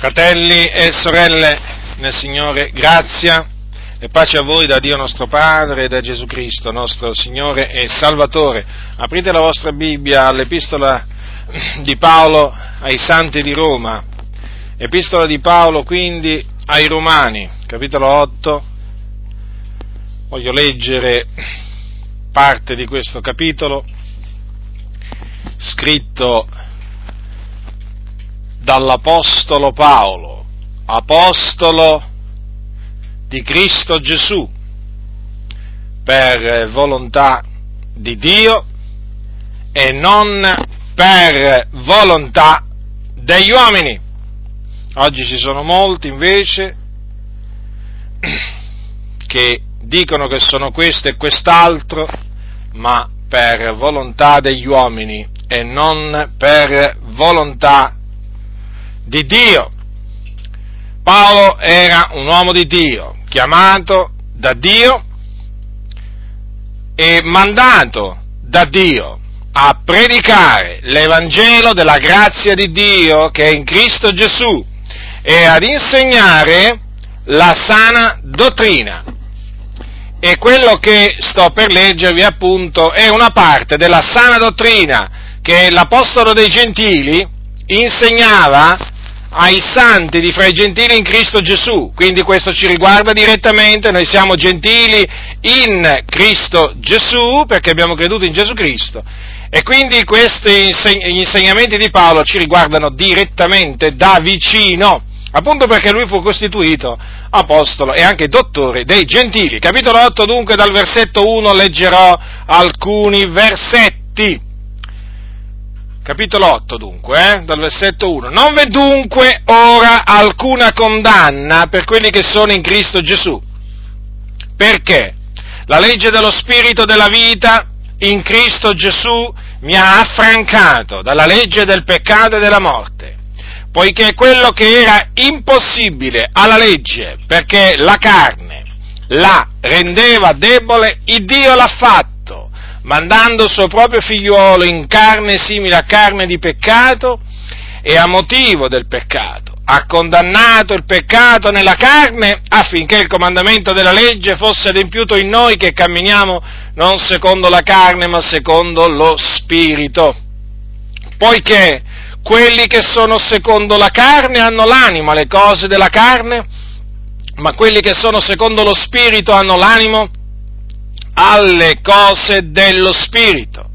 Fratelli e sorelle nel Signore, grazia e pace a voi da Dio nostro Padre e da Gesù Cristo, nostro Signore e Salvatore. Aprite la vostra Bibbia all'epistola di Paolo ai Santi di Roma, epistola di Paolo quindi ai Romani, capitolo 8. Voglio leggere parte di questo capitolo scritto dall'Apostolo Paolo, apostolo di Cristo Gesù, per volontà di Dio e non per volontà degli uomini. Oggi ci sono molti invece che dicono che sono questo e quest'altro, ma per volontà degli uomini e non per volontà di Dio. Paolo era un uomo di Dio, chiamato da Dio e mandato da Dio a predicare l'Evangelo della grazia di Dio che è in Cristo Gesù e ad insegnare la sana dottrina. E quello che sto per leggervi appunto è una parte della sana dottrina che l'Apostolo dei Gentili insegnava ai santi di fra i gentili in Cristo Gesù, quindi questo ci riguarda direttamente, noi siamo gentili in Cristo Gesù perché abbiamo creduto in Gesù Cristo. E quindi questi insegnamenti di Paolo ci riguardano direttamente da vicino, appunto perché lui fu costituito apostolo e anche dottore dei gentili. Capitolo 8 dunque dal versetto 1 leggerò alcuni versetti capitolo 8 dunque, eh, dal versetto 1. Non v'è dunque ora alcuna condanna per quelli che sono in Cristo Gesù. Perché? La legge dello Spirito della vita in Cristo Gesù mi ha affrancato dalla legge del peccato e della morte, poiché quello che era impossibile alla legge, perché la carne la rendeva debole, il Dio l'ha fatto mandando il suo proprio figliuolo in carne simile a carne di peccato e a motivo del peccato. Ha condannato il peccato nella carne affinché il comandamento della legge fosse adempiuto in noi che camminiamo non secondo la carne ma secondo lo spirito. Poiché quelli che sono secondo la carne hanno l'anima, le cose della carne, ma quelli che sono secondo lo spirito hanno l'animo, alle cose dello spirito,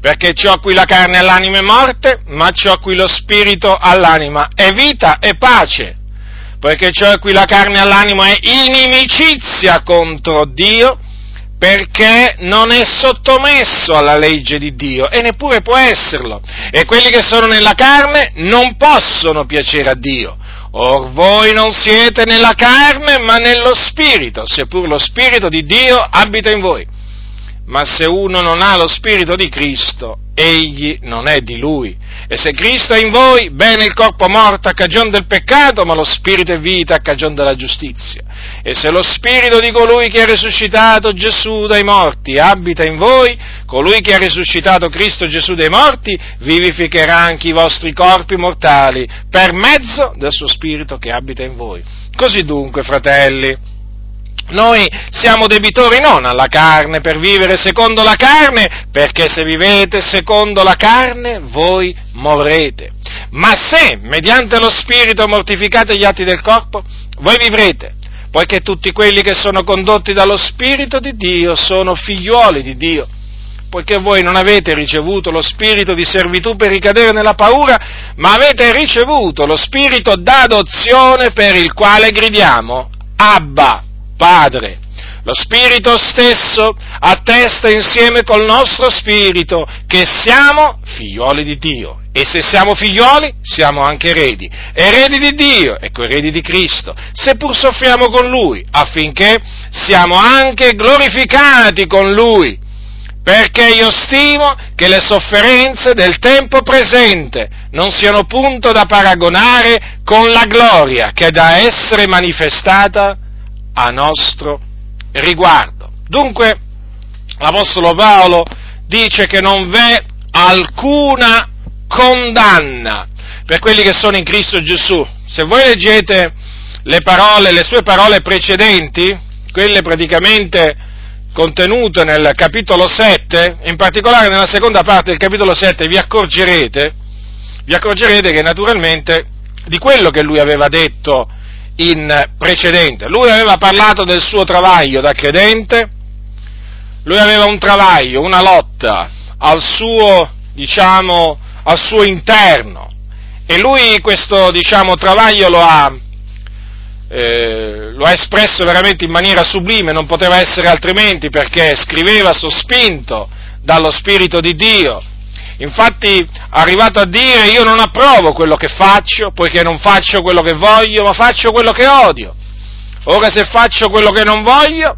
perché ciò a cui la carne e l'anima è morte, ma ciò a cui lo spirito all'anima è vita e pace, poiché ciò a cui la carne e l'anima è inimicizia contro Dio, perché non è sottomesso alla legge di Dio e neppure può esserlo. E quelli che sono nella carne non possono piacere a Dio. Or voi non siete nella carne, ma nello Spirito, seppur lo Spirito di Dio abita in voi. Ma se uno non ha lo Spirito di Cristo, egli non è di lui. E se Cristo è in voi, bene il corpo morto a cagione del peccato, ma lo Spirito è vita a cagione della giustizia. E se lo Spirito di colui che ha risuscitato Gesù dai morti abita in voi, colui che ha risuscitato Cristo Gesù dai morti vivificherà anche i vostri corpi mortali per mezzo del suo Spirito che abita in voi. Così dunque, fratelli, noi siamo debitori non alla carne per vivere secondo la carne, perché se vivete secondo la carne voi morrete. Ma se mediante lo Spirito mortificate gli atti del corpo, voi vivrete, poiché tutti quelli che sono condotti dallo Spirito di Dio sono figliuoli di Dio. Poiché voi non avete ricevuto lo spirito di servitù per ricadere nella paura, ma avete ricevuto lo spirito d'adozione per il quale gridiamo Abba, Padre. Lo Spirito stesso attesta insieme col nostro Spirito che siamo figlioli di Dio. E se siamo figlioli, siamo anche eredi. Eredi di Dio e coeredi di Cristo, seppur soffriamo con Lui, affinché siamo anche glorificati con Lui. Perché io stimo che le sofferenze del tempo presente non siano punto da paragonare con la gloria che è da essere manifestata a nostro riguardo. Dunque, l'Apostolo Paolo dice che non v'è alcuna condanna per quelli che sono in Cristo Gesù. Se voi leggete le parole, le sue parole precedenti, quelle praticamente contenute nel capitolo 7, in particolare nella seconda parte del capitolo 7, vi accorgerete, vi accorgerete che naturalmente di quello che lui aveva detto in precedente. Lui aveva parlato del suo travaglio da credente, lui aveva un travaglio, una lotta al suo, diciamo, al suo interno e lui questo, diciamo, travaglio lo ha, eh, lo ha espresso veramente in maniera sublime, non poteva essere altrimenti perché scriveva sospinto dallo Spirito di Dio. Infatti, arrivato a dire, io non approvo quello che faccio, poiché non faccio quello che voglio, ma faccio quello che odio. Ora se faccio quello che non voglio,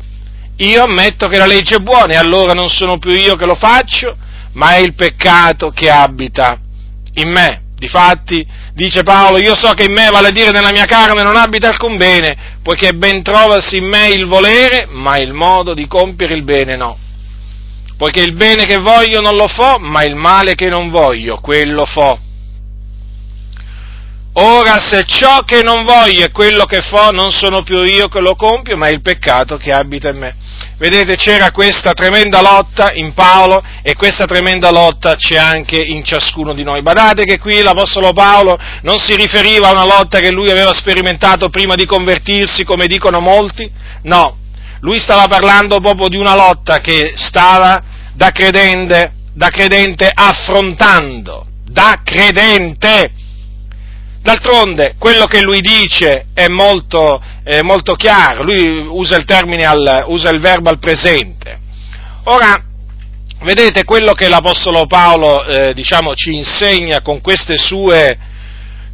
io ammetto che la legge è buona e allora non sono più io che lo faccio, ma è il peccato che abita in me. Difatti, dice Paolo, io so che in me, vale a dire nella mia carne, non abita alcun bene, poiché ben trovasi in me il volere, ma il modo di compiere il bene no. Poiché il bene che voglio non lo fo, ma il male che non voglio, quello fo. Ora se ciò che non voglio è quello che fo, non sono più io che lo compio, ma è il peccato che abita in me. Vedete, c'era questa tremenda lotta in Paolo e questa tremenda lotta c'è anche in ciascuno di noi. Badate che qui l'Apostolo Paolo non si riferiva a una lotta che lui aveva sperimentato prima di convertirsi, come dicono molti, no, lui stava parlando proprio di una lotta che stava da credente, da credente affrontando, da credente. D'altronde, quello che lui dice è molto, è molto chiaro, lui usa il, al, usa il verbo al presente. Ora, vedete quello che l'Apostolo Paolo eh, diciamo, ci insegna con queste sue,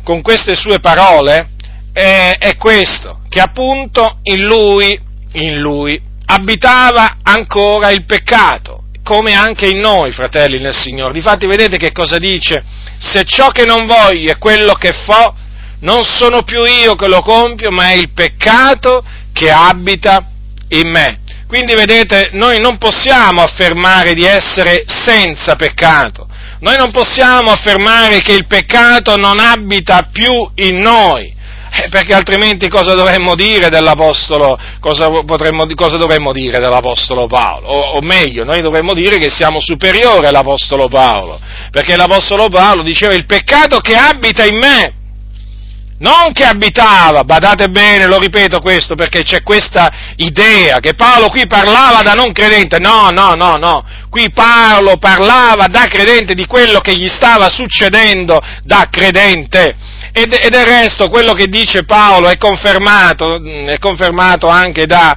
con queste sue parole? È, è, questo, che appunto in lui, in lui abitava ancora il peccato, come anche in noi, fratelli nel Signore. Difatti vedete che cosa dice se ciò che non voglio è quello che fo, non sono più io che lo compio, ma è il peccato che abita in me. Quindi vedete, noi non possiamo affermare di essere senza peccato, noi non possiamo affermare che il peccato non abita più in noi, eh, perché altrimenti cosa dovremmo dire dell'Apostolo, cosa, potremmo, cosa dovremmo dire dell'Apostolo Paolo? O, o, meglio, noi dovremmo dire che siamo superiori all'Apostolo Paolo, perché l'Apostolo Paolo diceva il peccato che abita in me, non che abitava, badate bene, lo ripeto questo perché c'è questa idea che Paolo qui parlava da non credente, no, no, no, no, qui Paolo parlava da credente di quello che gli stava succedendo da credente. E, e del resto quello che dice Paolo è confermato, è confermato anche da,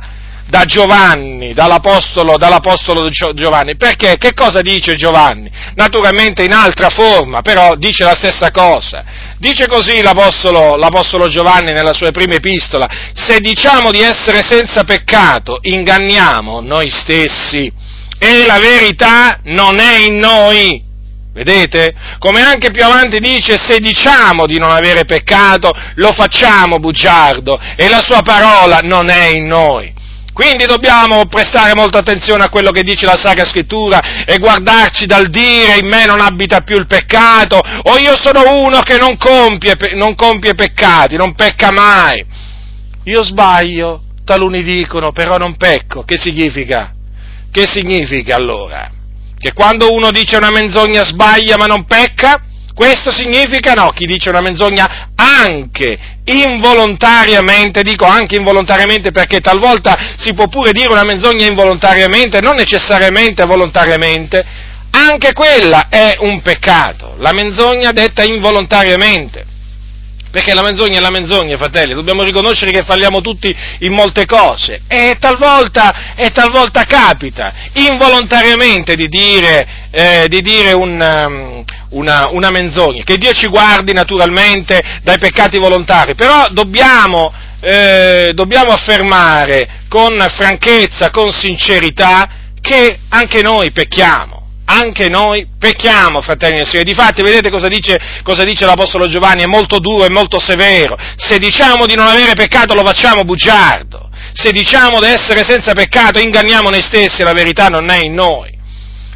da Giovanni, dall'apostolo, dall'apostolo, Giovanni. Perché? Che cosa dice Giovanni? Naturalmente in altra forma, però dice la stessa cosa. Dice così l'apostolo, l'apostolo Giovanni nella sua prima epistola, se diciamo di essere senza peccato, inganniamo noi stessi e la verità non è in noi. Vedete? Come anche più avanti dice, se diciamo di non avere peccato, lo facciamo bugiardo e la sua parola non è in noi. Quindi dobbiamo prestare molta attenzione a quello che dice la Sacra Scrittura e guardarci dal dire in me non abita più il peccato o io sono uno che non compie, non compie peccati, non pecca mai. Io sbaglio, taluni dicono, però non pecco. Che significa? Che significa allora? Che quando uno dice una menzogna sbaglia ma non pecca? Questo significa no, chi dice una menzogna anche involontariamente, dico anche involontariamente perché talvolta si può pure dire una menzogna involontariamente, non necessariamente volontariamente, anche quella è un peccato, la menzogna detta involontariamente. Perché la menzogna è la menzogna, fratelli, dobbiamo riconoscere che falliamo tutti in molte cose e talvolta, e talvolta capita involontariamente di dire, eh, di dire un, um, una, una, menzogna. Che Dio ci guardi naturalmente dai peccati volontari, però dobbiamo, eh, dobbiamo affermare con franchezza, con sincerità, che anche noi pecchiamo anche noi pecchiamo, fratelli e sorelle. Difatti, vedete cosa dice, cosa dice, l'Apostolo Giovanni? È molto duro, è molto severo. Se diciamo di non avere peccato, lo facciamo bugiardo. Se diciamo di essere senza peccato, inganniamo noi stessi, la verità non è in noi.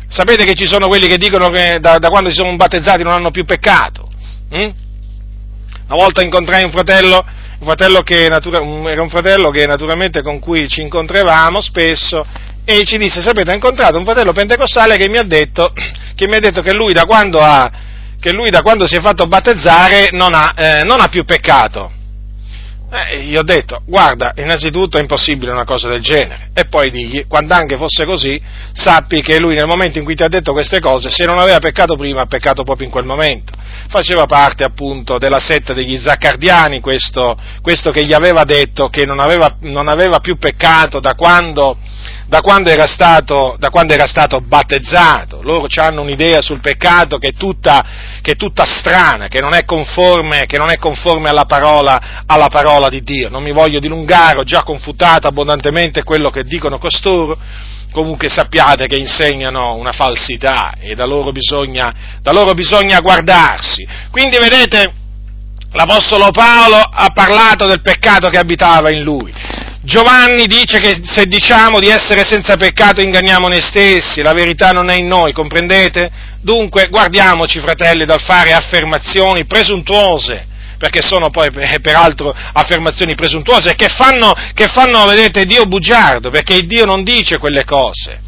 Sapete che ci sono quelli che dicono che da, da quando si sono battezzati non hanno più peccato? Hm? Una volta incontrai un fratello, un fratello che natura, era un fratello che naturalmente con cui ci incontravamo spesso e ci disse, sapete, ho incontrato un fratello pentecostale che mi ha detto che, ha detto che, lui, da ha, che lui da quando si è fatto battezzare non ha, eh, non ha più peccato. Eh, gli ho detto, guarda, innanzitutto è impossibile una cosa del genere, e poi digli, quando anche fosse così, sappi che lui nel momento in cui ti ha detto queste cose, se non aveva peccato prima, ha peccato proprio in quel momento. Faceva parte appunto della setta degli zaccardiani, questo, questo che gli aveva detto che non aveva, non aveva più peccato da quando da quando, stato, da quando era stato, battezzato. Loro hanno un'idea sul peccato che è tutta, che è tutta strana, che non è conforme, non è conforme alla, parola, alla, parola, di Dio. Non mi voglio dilungare, ho già confutato abbondantemente quello che dicono costoro. Comunque sappiate che insegnano una falsità e da loro bisogna, da loro bisogna guardarsi. Quindi vedete, l'Apostolo Paolo ha parlato del peccato che abitava in lui Giovanni dice che se diciamo di essere senza peccato inganniamo noi stessi, la verità non è in noi, comprendete? Dunque guardiamoci, fratelli, dal fare affermazioni presuntuose, perché sono poi peraltro affermazioni presuntuose che fanno, che fanno, vedete, Dio bugiardo, perché Dio non dice quelle cose.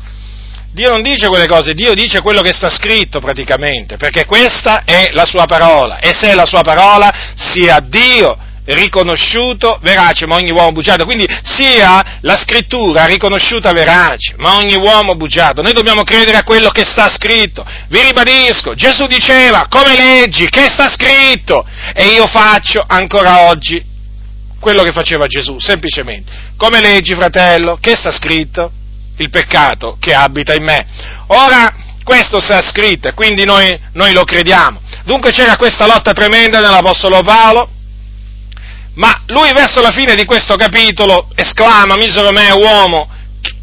Dio non dice quelle cose, Dio dice quello che sta scritto praticamente, perché questa è la sua parola e se è la sua parola sia Dio riconosciuto verace, ma ogni uomo bugiardo. Quindi sia la scrittura riconosciuta verace, ma ogni uomo bugiardo. Noi dobbiamo credere a quello che sta scritto. Vi ribadisco, Gesù diceva, come leggi, che sta scritto? E io faccio ancora oggi quello che faceva Gesù, semplicemente. Come leggi, fratello, che sta scritto? Il peccato che abita in me. Ora, questo sta scritto e quindi noi, noi lo crediamo. Dunque c'era questa lotta tremenda nell'Apostolo Paolo, ma lui verso la fine di questo capitolo esclama, misero me uomo,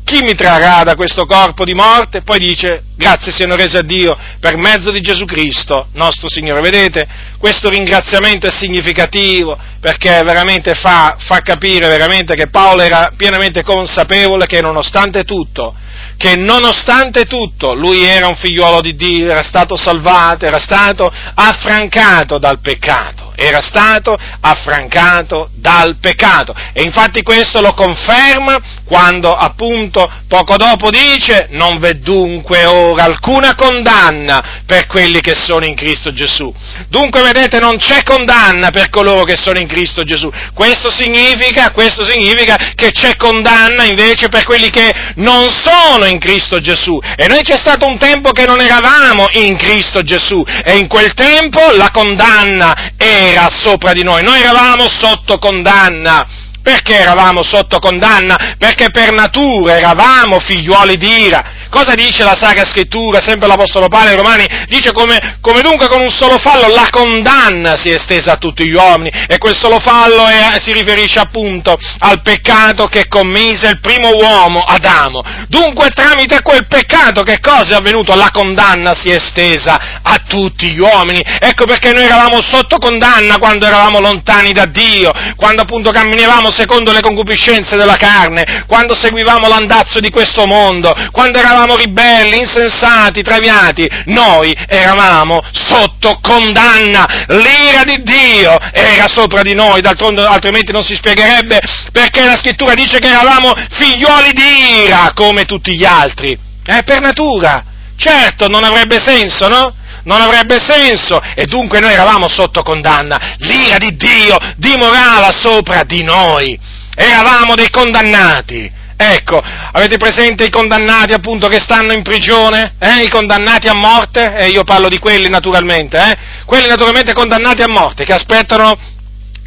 chi mi trarrà da questo corpo di morte? Poi dice, grazie siano rese a Dio per mezzo di Gesù Cristo, nostro Signore. Vedete, questo ringraziamento è significativo perché veramente fa, fa capire veramente che Paolo era pienamente consapevole che nonostante tutto, che nonostante tutto lui era un figliuolo di Dio, era stato salvato, era stato affrancato dal peccato era stato affrancato dal peccato. E infatti questo lo conferma quando appunto poco dopo dice non v'è dunque ora alcuna condanna per quelli che sono in Cristo Gesù. Dunque vedete non c'è condanna per coloro che sono in Cristo Gesù. Questo significa, questo significa che c'è condanna invece per quelli che non sono in Cristo Gesù. E noi c'è stato un tempo che non eravamo in Cristo Gesù e in quel tempo la condanna era sopra di noi. Noi eravamo sotto condanna perché eravamo sotto condanna? Perché per natura eravamo figliuoli di ira. Cosa dice la Sacra Scrittura, sempre l'Apostolo Paolo ai Romani? Dice come, come, dunque con un solo fallo la condanna si è estesa a tutti gli uomini e quel solo fallo è, si riferisce appunto al peccato che commise il primo uomo, Adamo. Dunque tramite quel peccato che cosa è avvenuto? La condanna si è estesa a tutti gli uomini. Ecco perché noi eravamo sotto condanna quando eravamo lontani da Dio, quando appunto camminavamo secondo le concupiscenze della carne, quando seguivamo l'andazzo di questo mondo, quando eravamo eravamo ribelli, insensati, traviati, noi eravamo sotto condanna, l'ira di Dio era sopra di noi, d'altronde altrimenti non si spiegherebbe perché la scrittura dice che eravamo figlioli di ira come tutti gli altri, è per natura, certo non avrebbe senso, no? non avrebbe senso. E dunque noi eravamo sotto condanna, l'ira di Dio dimorava sopra di noi, eravamo dei condannati. Ecco, avete presente i condannati appunto che stanno in prigione? Eh? I condannati a morte? Eh, io parlo di quelli naturalmente, eh? Quelli naturalmente condannati a morte che aspettano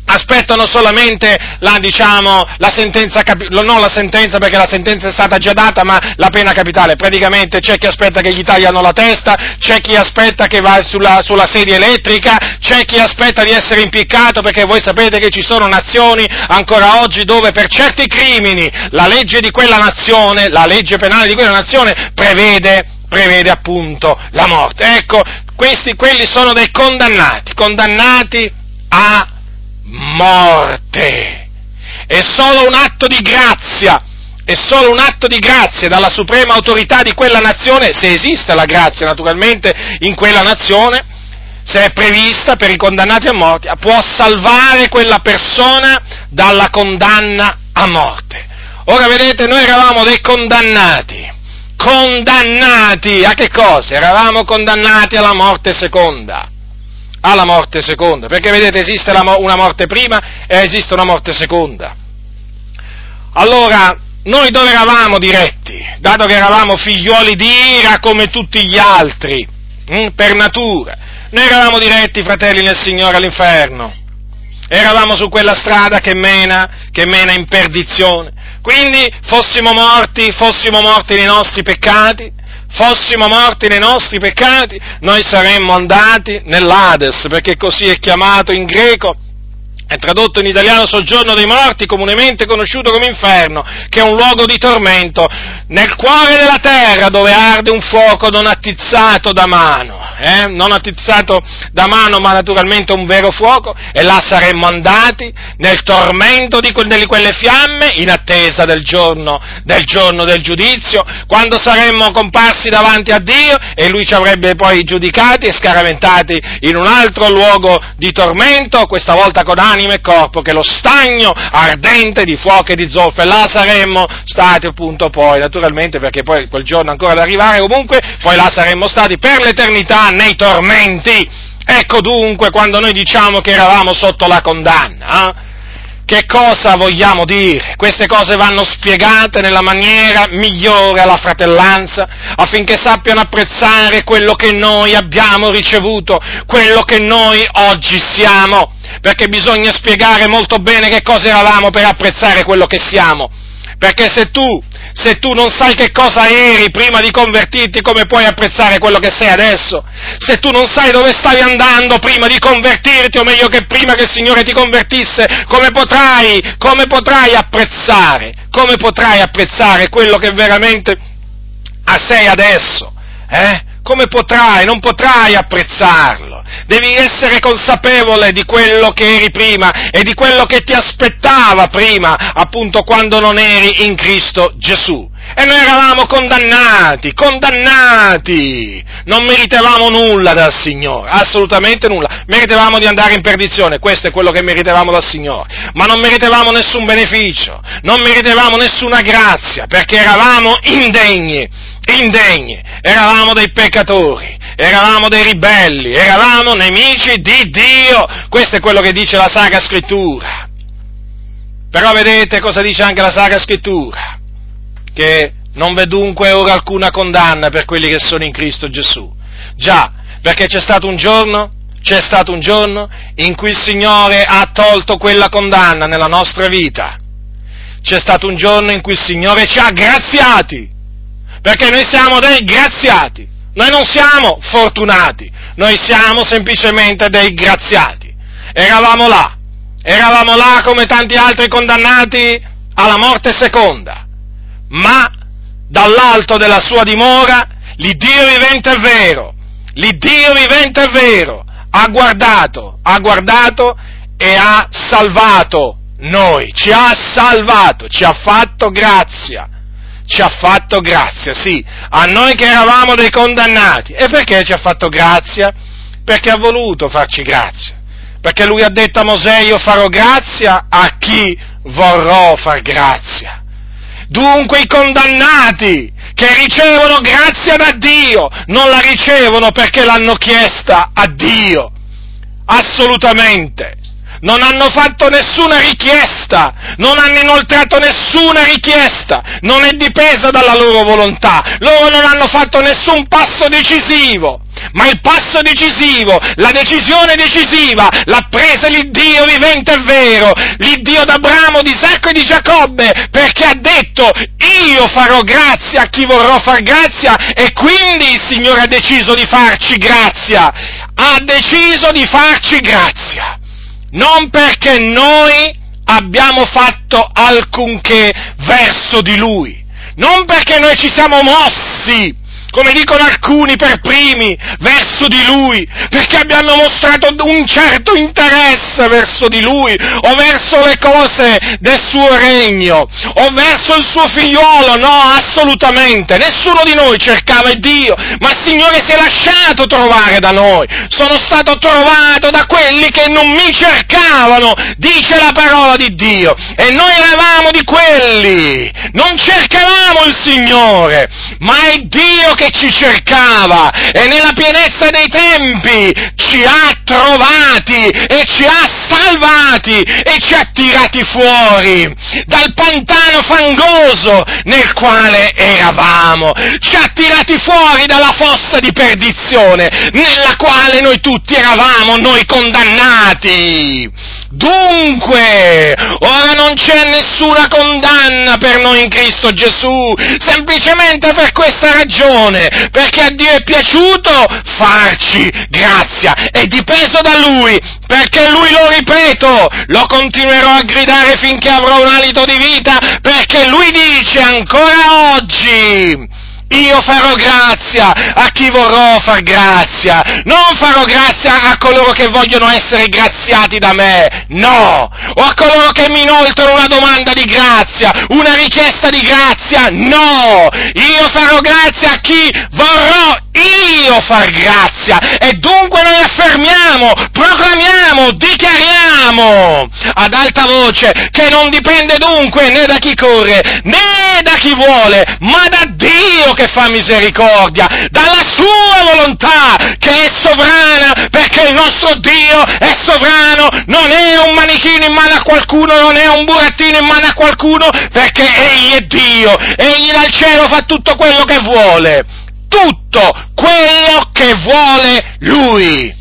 aspettano solamente la, diciamo, la sentenza, non la sentenza perché la sentenza è stata già data, ma la pena capitale. Praticamente c'è chi aspetta che gli tagliano la testa, c'è chi aspetta che va sulla, sulla sedia elettrica, c'è chi aspetta di essere impiccato perché voi sapete che ci sono nazioni ancora oggi dove per certi crimini la legge di quella nazione, la legge penale di quella nazione prevede, prevede appunto la morte. Ecco, questi, quelli sono dei condannati, condannati a morte. È solo un atto di grazia, è solo un atto di grazia dalla suprema autorità di quella nazione, se esiste la grazia naturalmente in quella nazione, se è prevista per i condannati a morte, può salvare quella persona dalla condanna a morte. Ora vedete, noi eravamo dei condannati, condannati a che cosa? Eravamo condannati alla morte seconda alla morte seconda, perché vedete esiste una morte prima e esiste una morte seconda. Allora, noi dove eravamo diretti? Dato che eravamo figlioli di ira come tutti gli altri, hm, per natura, noi eravamo diretti, fratelli nel Signore, all'inferno. Eravamo su quella strada che mena, che mena in perdizione. Quindi fossimo morti, fossimo morti nei nostri peccati, fossimo morti nei nostri peccati, noi saremmo andati nell'Ades, perché così è chiamato in greco è tradotto in italiano soggiorno dei morti, comunemente conosciuto come inferno, che è un luogo di tormento, nel cuore della terra dove arde un fuoco non attizzato da mano, eh? non attizzato da mano ma naturalmente un vero fuoco, e là saremmo andati nel tormento di, quelle fiamme in attesa del giorno, del giorno del giudizio, quando saremmo comparsi davanti a Dio e Lui ci avrebbe poi giudicati e scaraventati in un altro luogo di tormento, questa volta con anima anima e corpo che lo stagno ardente di fuoco e di zolfo, e là saremmo stati appunto poi, naturalmente perché poi quel giorno ancora da arrivare, comunque poi là saremmo stati per l'eternità nei tormenti. Ecco dunque quando noi diciamo che eravamo sotto la condanna, eh? Che cosa vogliamo dire? Queste cose vanno spiegate nella maniera migliore alla fratellanza affinché sappiano apprezzare quello che noi abbiamo ricevuto, quello che noi oggi siamo, perché bisogna spiegare molto bene che cosa eravamo per apprezzare quello che siamo. Perché se tu, se tu non sai che cosa eri prima di convertirti, come puoi apprezzare quello che sei adesso? Se tu non sai dove stavi andando prima di convertirti, o meglio che prima che il Signore ti convertisse, come potrai, come potrai apprezzare? Come potrai apprezzare quello che veramente sei adesso? Eh? Come potrai? Non potrai apprezzarlo. Devi essere consapevole di quello che eri prima e di quello che ti aspettava prima, appunto quando non eri in Cristo Gesù. E noi eravamo condannati, condannati! Non meritavamo nulla dal Signore, assolutamente nulla. Meritavamo di andare in perdizione, questo è quello che meritavamo dal Signore. Ma non meritavamo nessun beneficio, non meritavamo nessuna grazia, perché eravamo indegni, indegni, eravamo dei peccatori eravamo dei ribelli, eravamo nemici di Dio. Questo è quello che dice la Sacra Scrittura. Però vedete cosa dice anche la Sacra Scrittura? Che non v'è dunque ora alcuna condanna per quelli che sono in Cristo Gesù. Già, perché c'è stato un giorno, c'è stato un giorno in cui il Signore ha tolto quella condanna nella nostra vita. C'è stato un giorno in cui il Signore ci ha graziati, perché noi siamo dei graziati. Noi non siamo fortunati, noi siamo semplicemente dei graziati. Eravamo là, eravamo là come tanti altri condannati alla morte seconda, ma dall'alto della sua dimora l'Iddio vivente è vero, l'Iddio vivente è vero, ha guardato, ha guardato e ha salvato noi, ci ha salvato, ci ha fatto grazia ci ha fatto grazia, sì, a noi che eravamo dei condannati. E perché ci ha fatto grazia? Perché ha voluto farci grazia. Perché lui ha detto a Mosè io farò grazia a chi vorrò far grazia. Dunque i condannati che ricevono grazia da Dio non la ricevono perché l'hanno chiesta a Dio. Assolutamente non hanno fatto nessuna richiesta, non hanno inoltrato nessuna richiesta, non è dipesa dalla loro volontà, loro non hanno fatto nessun passo decisivo, ma il passo decisivo, la decisione decisiva l'ha presa l'Iddio vivente e vero, l'Iddio d'Abramo, di Isacco e di Giacobbe, perché ha detto io farò grazia a chi vorrò far grazia e quindi il Signore ha deciso di farci grazia, ha deciso di farci grazia non perché noi abbiamo fatto alcunché verso di Lui, non perché noi ci siamo mossi come dicono alcuni per primi, verso di Lui, perché abbiamo mostrato un certo interesse verso di Lui, o verso le cose del suo regno, o verso il suo figliolo, no, assolutamente, nessuno di noi cercava Dio, ma il Signore si è lasciato trovare da noi, sono stato trovato da quelli che non mi cercavano, dice la parola di Dio, e noi eravamo di quelli, non cercavamo il Signore, ma è Dio che ci cercava e nella pienezza dei tempi ci ha trovati e ci ha salvati e ci ha tirati fuori dal pantano fangoso nel quale eravamo, ci ha tirati fuori dalla fossa di perdizione nella quale noi tutti eravamo, noi condannati. Dunque, ora non c'è nessuna condanna per noi in Cristo Gesù, semplicemente per questa ragione, perché a Dio è piaciuto farci grazia, è dipeso da Lui, perché Lui, lo ripeto, lo continuerò a gridare finché avrò un alito di vita, perché Lui dice ancora oggi, io farò grazia a chi vorrò far grazia, non farò grazia a coloro che vogliono essere graziati da me, no, o a coloro che mi inoltrano una domanda di grazia, una richiesta di grazia, no, io farò grazia a chi vorrò io far grazia. E dunque noi affermiamo, proclamiamo, dichiariamo ad alta voce che non dipende dunque né da chi corre né da chi vuole, ma da Dio che fa misericordia, dalla sua volontà che è sovrana, perché il nostro Dio è sovrano, non è un manichino in mano a qualcuno, non è un burattino in mano a qualcuno, perché Egli è Dio, Egli dal cielo fa tutto quello che vuole, tutto quello che vuole Lui.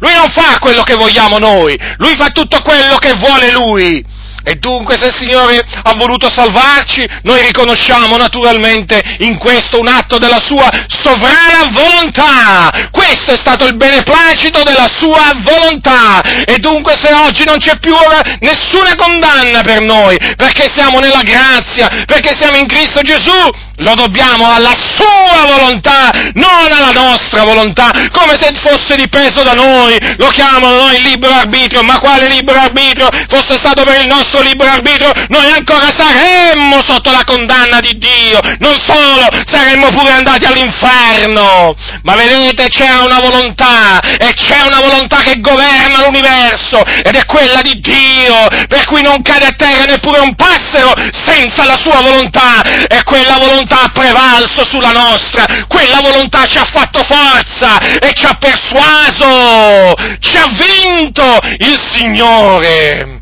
Lui non fa quello che vogliamo noi, Lui fa tutto quello che vuole Lui. E dunque se il Signore ha voluto salvarci, noi riconosciamo naturalmente in questo un atto della sua sovrana volontà. Questo è stato il beneplacito della sua volontà. E dunque se oggi non c'è più nessuna condanna per noi, perché siamo nella grazia, perché siamo in Cristo Gesù, lo dobbiamo alla sua volontà, non alla nostra volontà, come se fosse dipeso da noi, lo chiamano noi il libero arbitrio, ma quale libero arbitrio? Fosse stato per il nostro libero arbitrio, noi ancora saremmo sotto la condanna di Dio, non solo, saremmo pure andati all'inferno, ma vedete c'è una volontà, e c'è una volontà che governa l'universo, ed è quella di Dio, per cui non cade a terra neppure un passero senza la sua volontà, è quella volontà volontà ha prevalso sulla nostra, quella volontà ci ha fatto forza e ci ha persuaso, ci ha vinto il Signore.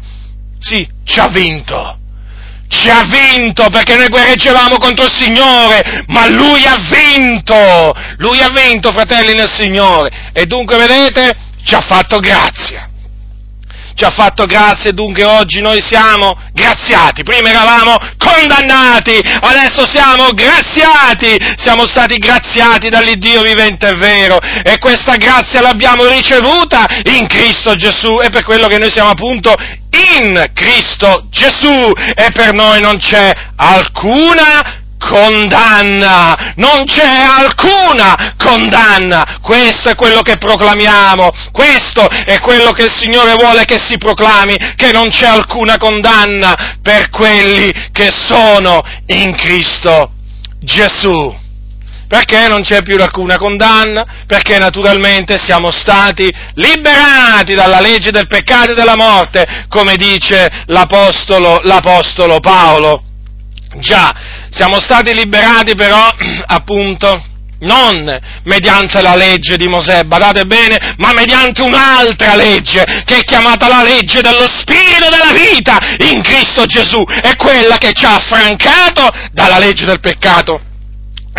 Sì, ci ha vinto. Ci ha vinto perché noi guerreggiavamo contro il Signore, ma Lui ha vinto. Lui ha vinto, fratelli nel Signore. E dunque, vedete, ci ha fatto grazia ci ha fatto grazia e dunque oggi noi siamo graziati. Prima eravamo condannati, adesso siamo graziati, siamo stati graziati dall'Iddio vivente e vero. E questa grazia l'abbiamo ricevuta in Cristo Gesù. E per quello che noi siamo appunto in Cristo Gesù. E per noi non c'è alcuna condanna, non c'è alcuna condanna, questo è quello che proclamiamo, questo è quello che il Signore vuole che si proclami, che non c'è alcuna condanna per quelli che sono in Cristo Gesù. Perché non c'è più alcuna condanna? Perché naturalmente siamo stati liberati dalla legge del peccato e della morte, come dice l'Apostolo, l'Apostolo Paolo. Già, siamo stati liberati però, appunto, non mediante la legge di Mosè, badate bene, ma mediante un'altra legge, che è chiamata la legge dello Spirito della vita in Cristo Gesù, è quella che ci ha affrancato dalla legge del peccato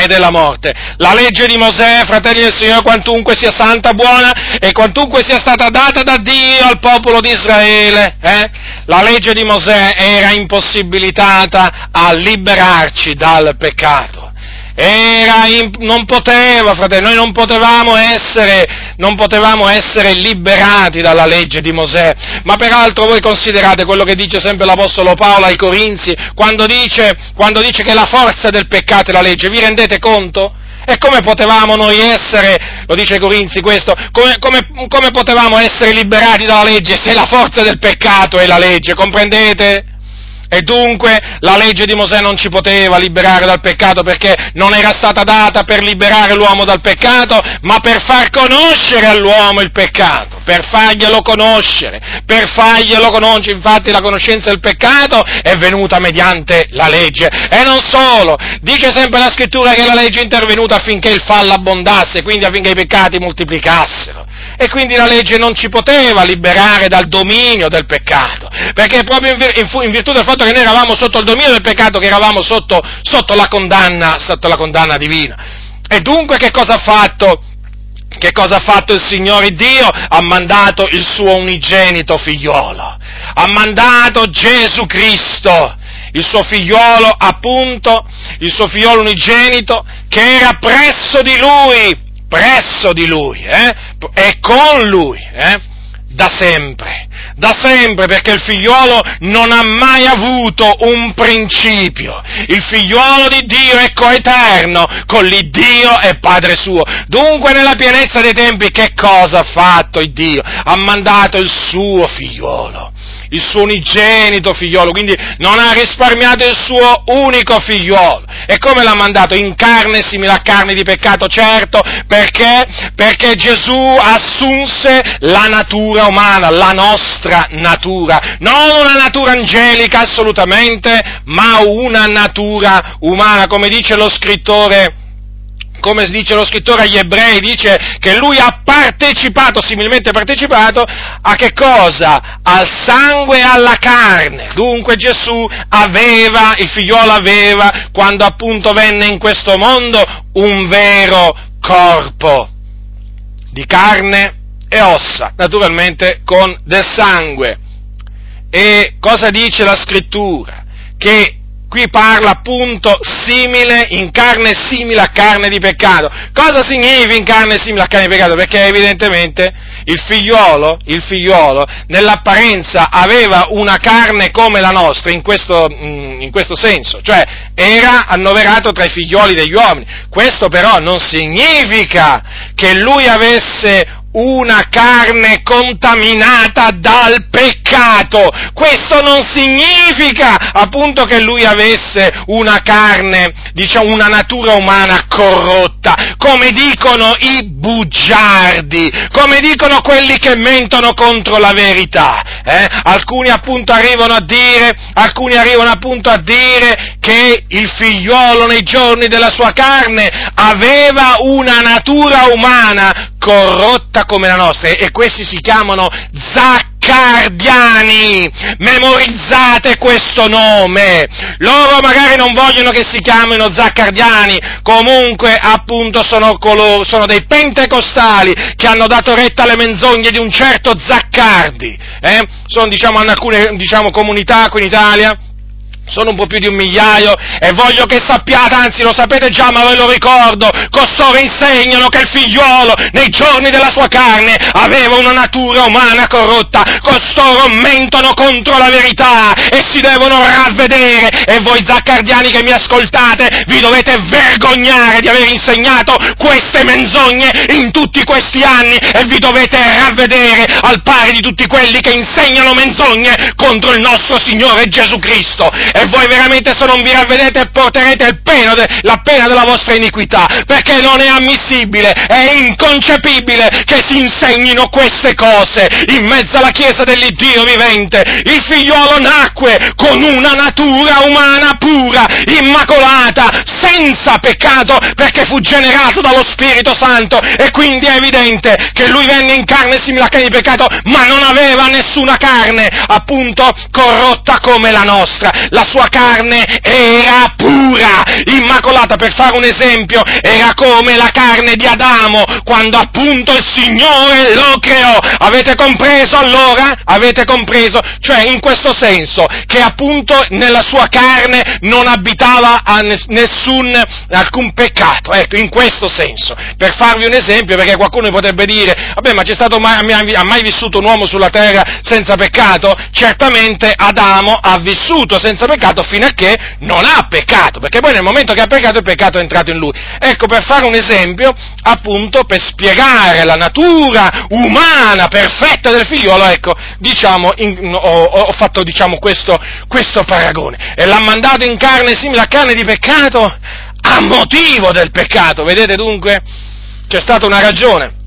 e della morte. La legge di Mosè, fratelli del Signore, quantunque sia santa, buona e quantunque sia stata data da Dio al popolo di Israele, eh, la legge di Mosè era impossibilitata a liberarci dal peccato. Era, non poteva, fratelli, noi non potevamo, essere, non potevamo essere liberati dalla legge di Mosè, ma peraltro voi considerate quello che dice sempre l'Apostolo Paolo ai Corinzi, quando dice, quando dice che la forza del peccato è la legge, vi rendete conto? E come potevamo noi essere, lo dice Corinzi questo, come, come, come potevamo essere liberati dalla legge se la forza del peccato è la legge, comprendete? E dunque la legge di Mosè non ci poteva liberare dal peccato perché non era stata data per liberare l'uomo dal peccato, ma per far conoscere all'uomo il peccato, per farglielo conoscere, per farglielo conoscere. Infatti la conoscenza del peccato è venuta mediante la legge. E non solo, dice sempre la scrittura che la legge è intervenuta affinché il fallo abbondasse, quindi affinché i peccati moltiplicassero e quindi la legge non ci poteva liberare dal dominio del peccato, perché proprio in virtù del fatto che noi eravamo sotto il dominio del peccato, che eravamo sotto, sotto, la, condanna, sotto la condanna divina. E dunque che cosa ha fatto? Che cosa ha fatto il Signore Dio? Ha mandato il suo unigenito figliolo, ha mandato Gesù Cristo, il suo figliolo appunto, il suo figliolo unigenito, che era presso di lui, presso di lui, eh? e con lui, eh? da sempre, da sempre, perché il figliuolo non ha mai avuto un principio. Il figliuolo di Dio è coeterno con l'Iddio e Padre suo. Dunque, nella pienezza dei tempi, che cosa ha fatto il Dio? Ha mandato il suo figliuolo il suo unigenito figliolo, quindi non ha risparmiato il suo unico figliolo. E come l'ha mandato? In carne simile a carne di peccato, certo, perché? Perché Gesù assunse la natura umana, la nostra natura, non una natura angelica assolutamente, ma una natura umana, come dice lo scrittore come dice lo scrittore agli ebrei, dice che lui ha partecipato, similmente partecipato, a che cosa? Al sangue e alla carne. Dunque Gesù aveva, il figliolo aveva, quando appunto venne in questo mondo, un vero corpo di carne e ossa, naturalmente con del sangue. E cosa dice la scrittura? Che qui parla appunto simile, in carne simile a carne di peccato. Cosa significa in carne simile a carne di peccato? Perché evidentemente il figliolo, il figliolo nell'apparenza aveva una carne come la nostra in questo, mm, in questo senso, cioè era annoverato tra i figlioli degli uomini. Questo però non significa che lui avesse una carne contaminata dal peccato. Questo non significa appunto che lui avesse una carne, diciamo una natura umana corrotta, come dicono i bugiardi, come dicono quelli che mentono contro la verità. Eh? Alcuni appunto arrivano a dire, alcuni arrivano appunto a dire che il figliolo nei giorni della sua carne aveva una natura umana corrotta come la nostra e questi si chiamano zaccardiani. Memorizzate questo nome. Loro magari non vogliono che si chiamino zaccardiani, comunque appunto sono, coloro, sono dei pentecostali che hanno dato retta alle menzogne di un certo Zaccardi. Eh? Sono diciamo in alcune diciamo, comunità qui in Italia sono un po' più di un migliaio e voglio che sappiate, anzi lo sapete già ma ve lo ricordo, costoro insegnano che il figliuolo nei giorni della sua carne aveva una natura umana corrotta, costoro mentono contro la verità e si devono ravvedere. E voi zaccardiani che mi ascoltate vi dovete vergognare di aver insegnato queste menzogne in tutti questi anni e vi dovete ravvedere al pari di tutti quelli che insegnano menzogne contro il nostro Signore Gesù Cristo e voi veramente se non vi ravvedete porterete de, la pena della vostra iniquità, perché non è ammissibile, è inconcepibile che si insegnino queste cose in mezzo alla Chiesa dell'Iddio vivente. Il figliuolo nacque con una natura umana pura, immacolata, senza peccato, perché fu generato dallo Spirito Santo e quindi è evidente che lui venne in carne simile a carne di peccato, ma non aveva nessuna carne, appunto, corrotta come la nostra. La sua carne era pura, immacolata, per fare un esempio, era come la carne di Adamo, quando appunto il Signore lo creò. Avete compreso allora? Avete compreso? Cioè in questo senso, che appunto nella sua carne non abitava nessun, alcun peccato, ecco, in questo senso. Per farvi un esempio, perché qualcuno potrebbe dire, vabbè ma c'è stato mai, ha mai vissuto un uomo sulla terra senza peccato? Certamente Adamo ha vissuto senza peccato, peccato fino a che non ha peccato, perché poi nel momento che ha peccato il peccato è entrato in lui. Ecco, per fare un esempio, appunto, per spiegare la natura umana perfetta del figliolo, ecco, diciamo, in, ho, ho, fatto, diciamo, questo, questo paragone. E l'ha mandato in carne simile a carne di peccato a motivo del peccato. Vedete dunque? C'è stata una ragione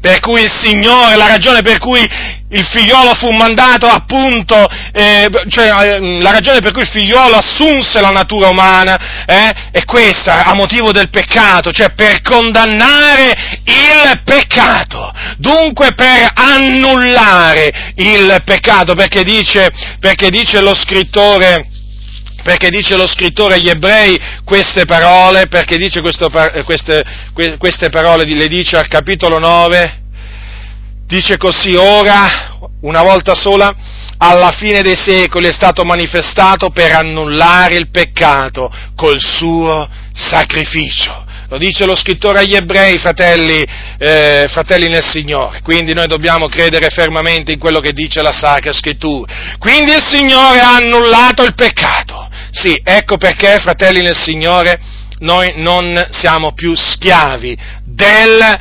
per cui il Signore, la ragione per cui il figliolo fu mandato appunto, eh, cioè eh, la ragione per cui il figliolo assunse la natura umana eh, è questa, a motivo del peccato, cioè per condannare il peccato, dunque per annullare il peccato, perché dice, perché dice lo scrittore, perché dice lo scrittore agli ebrei queste parole, perché dice questo, queste, queste parole, le dice al capitolo 9, dice così, ora, una volta sola, alla fine dei secoli è stato manifestato per annullare il peccato col suo sacrificio. Lo dice lo scrittore agli ebrei, fratelli, eh, fratelli nel Signore. Quindi noi dobbiamo credere fermamente in quello che dice la Sacra Scrittura. Quindi il Signore ha annullato il peccato. Sì, ecco perché, fratelli nel Signore, noi non siamo più schiavi del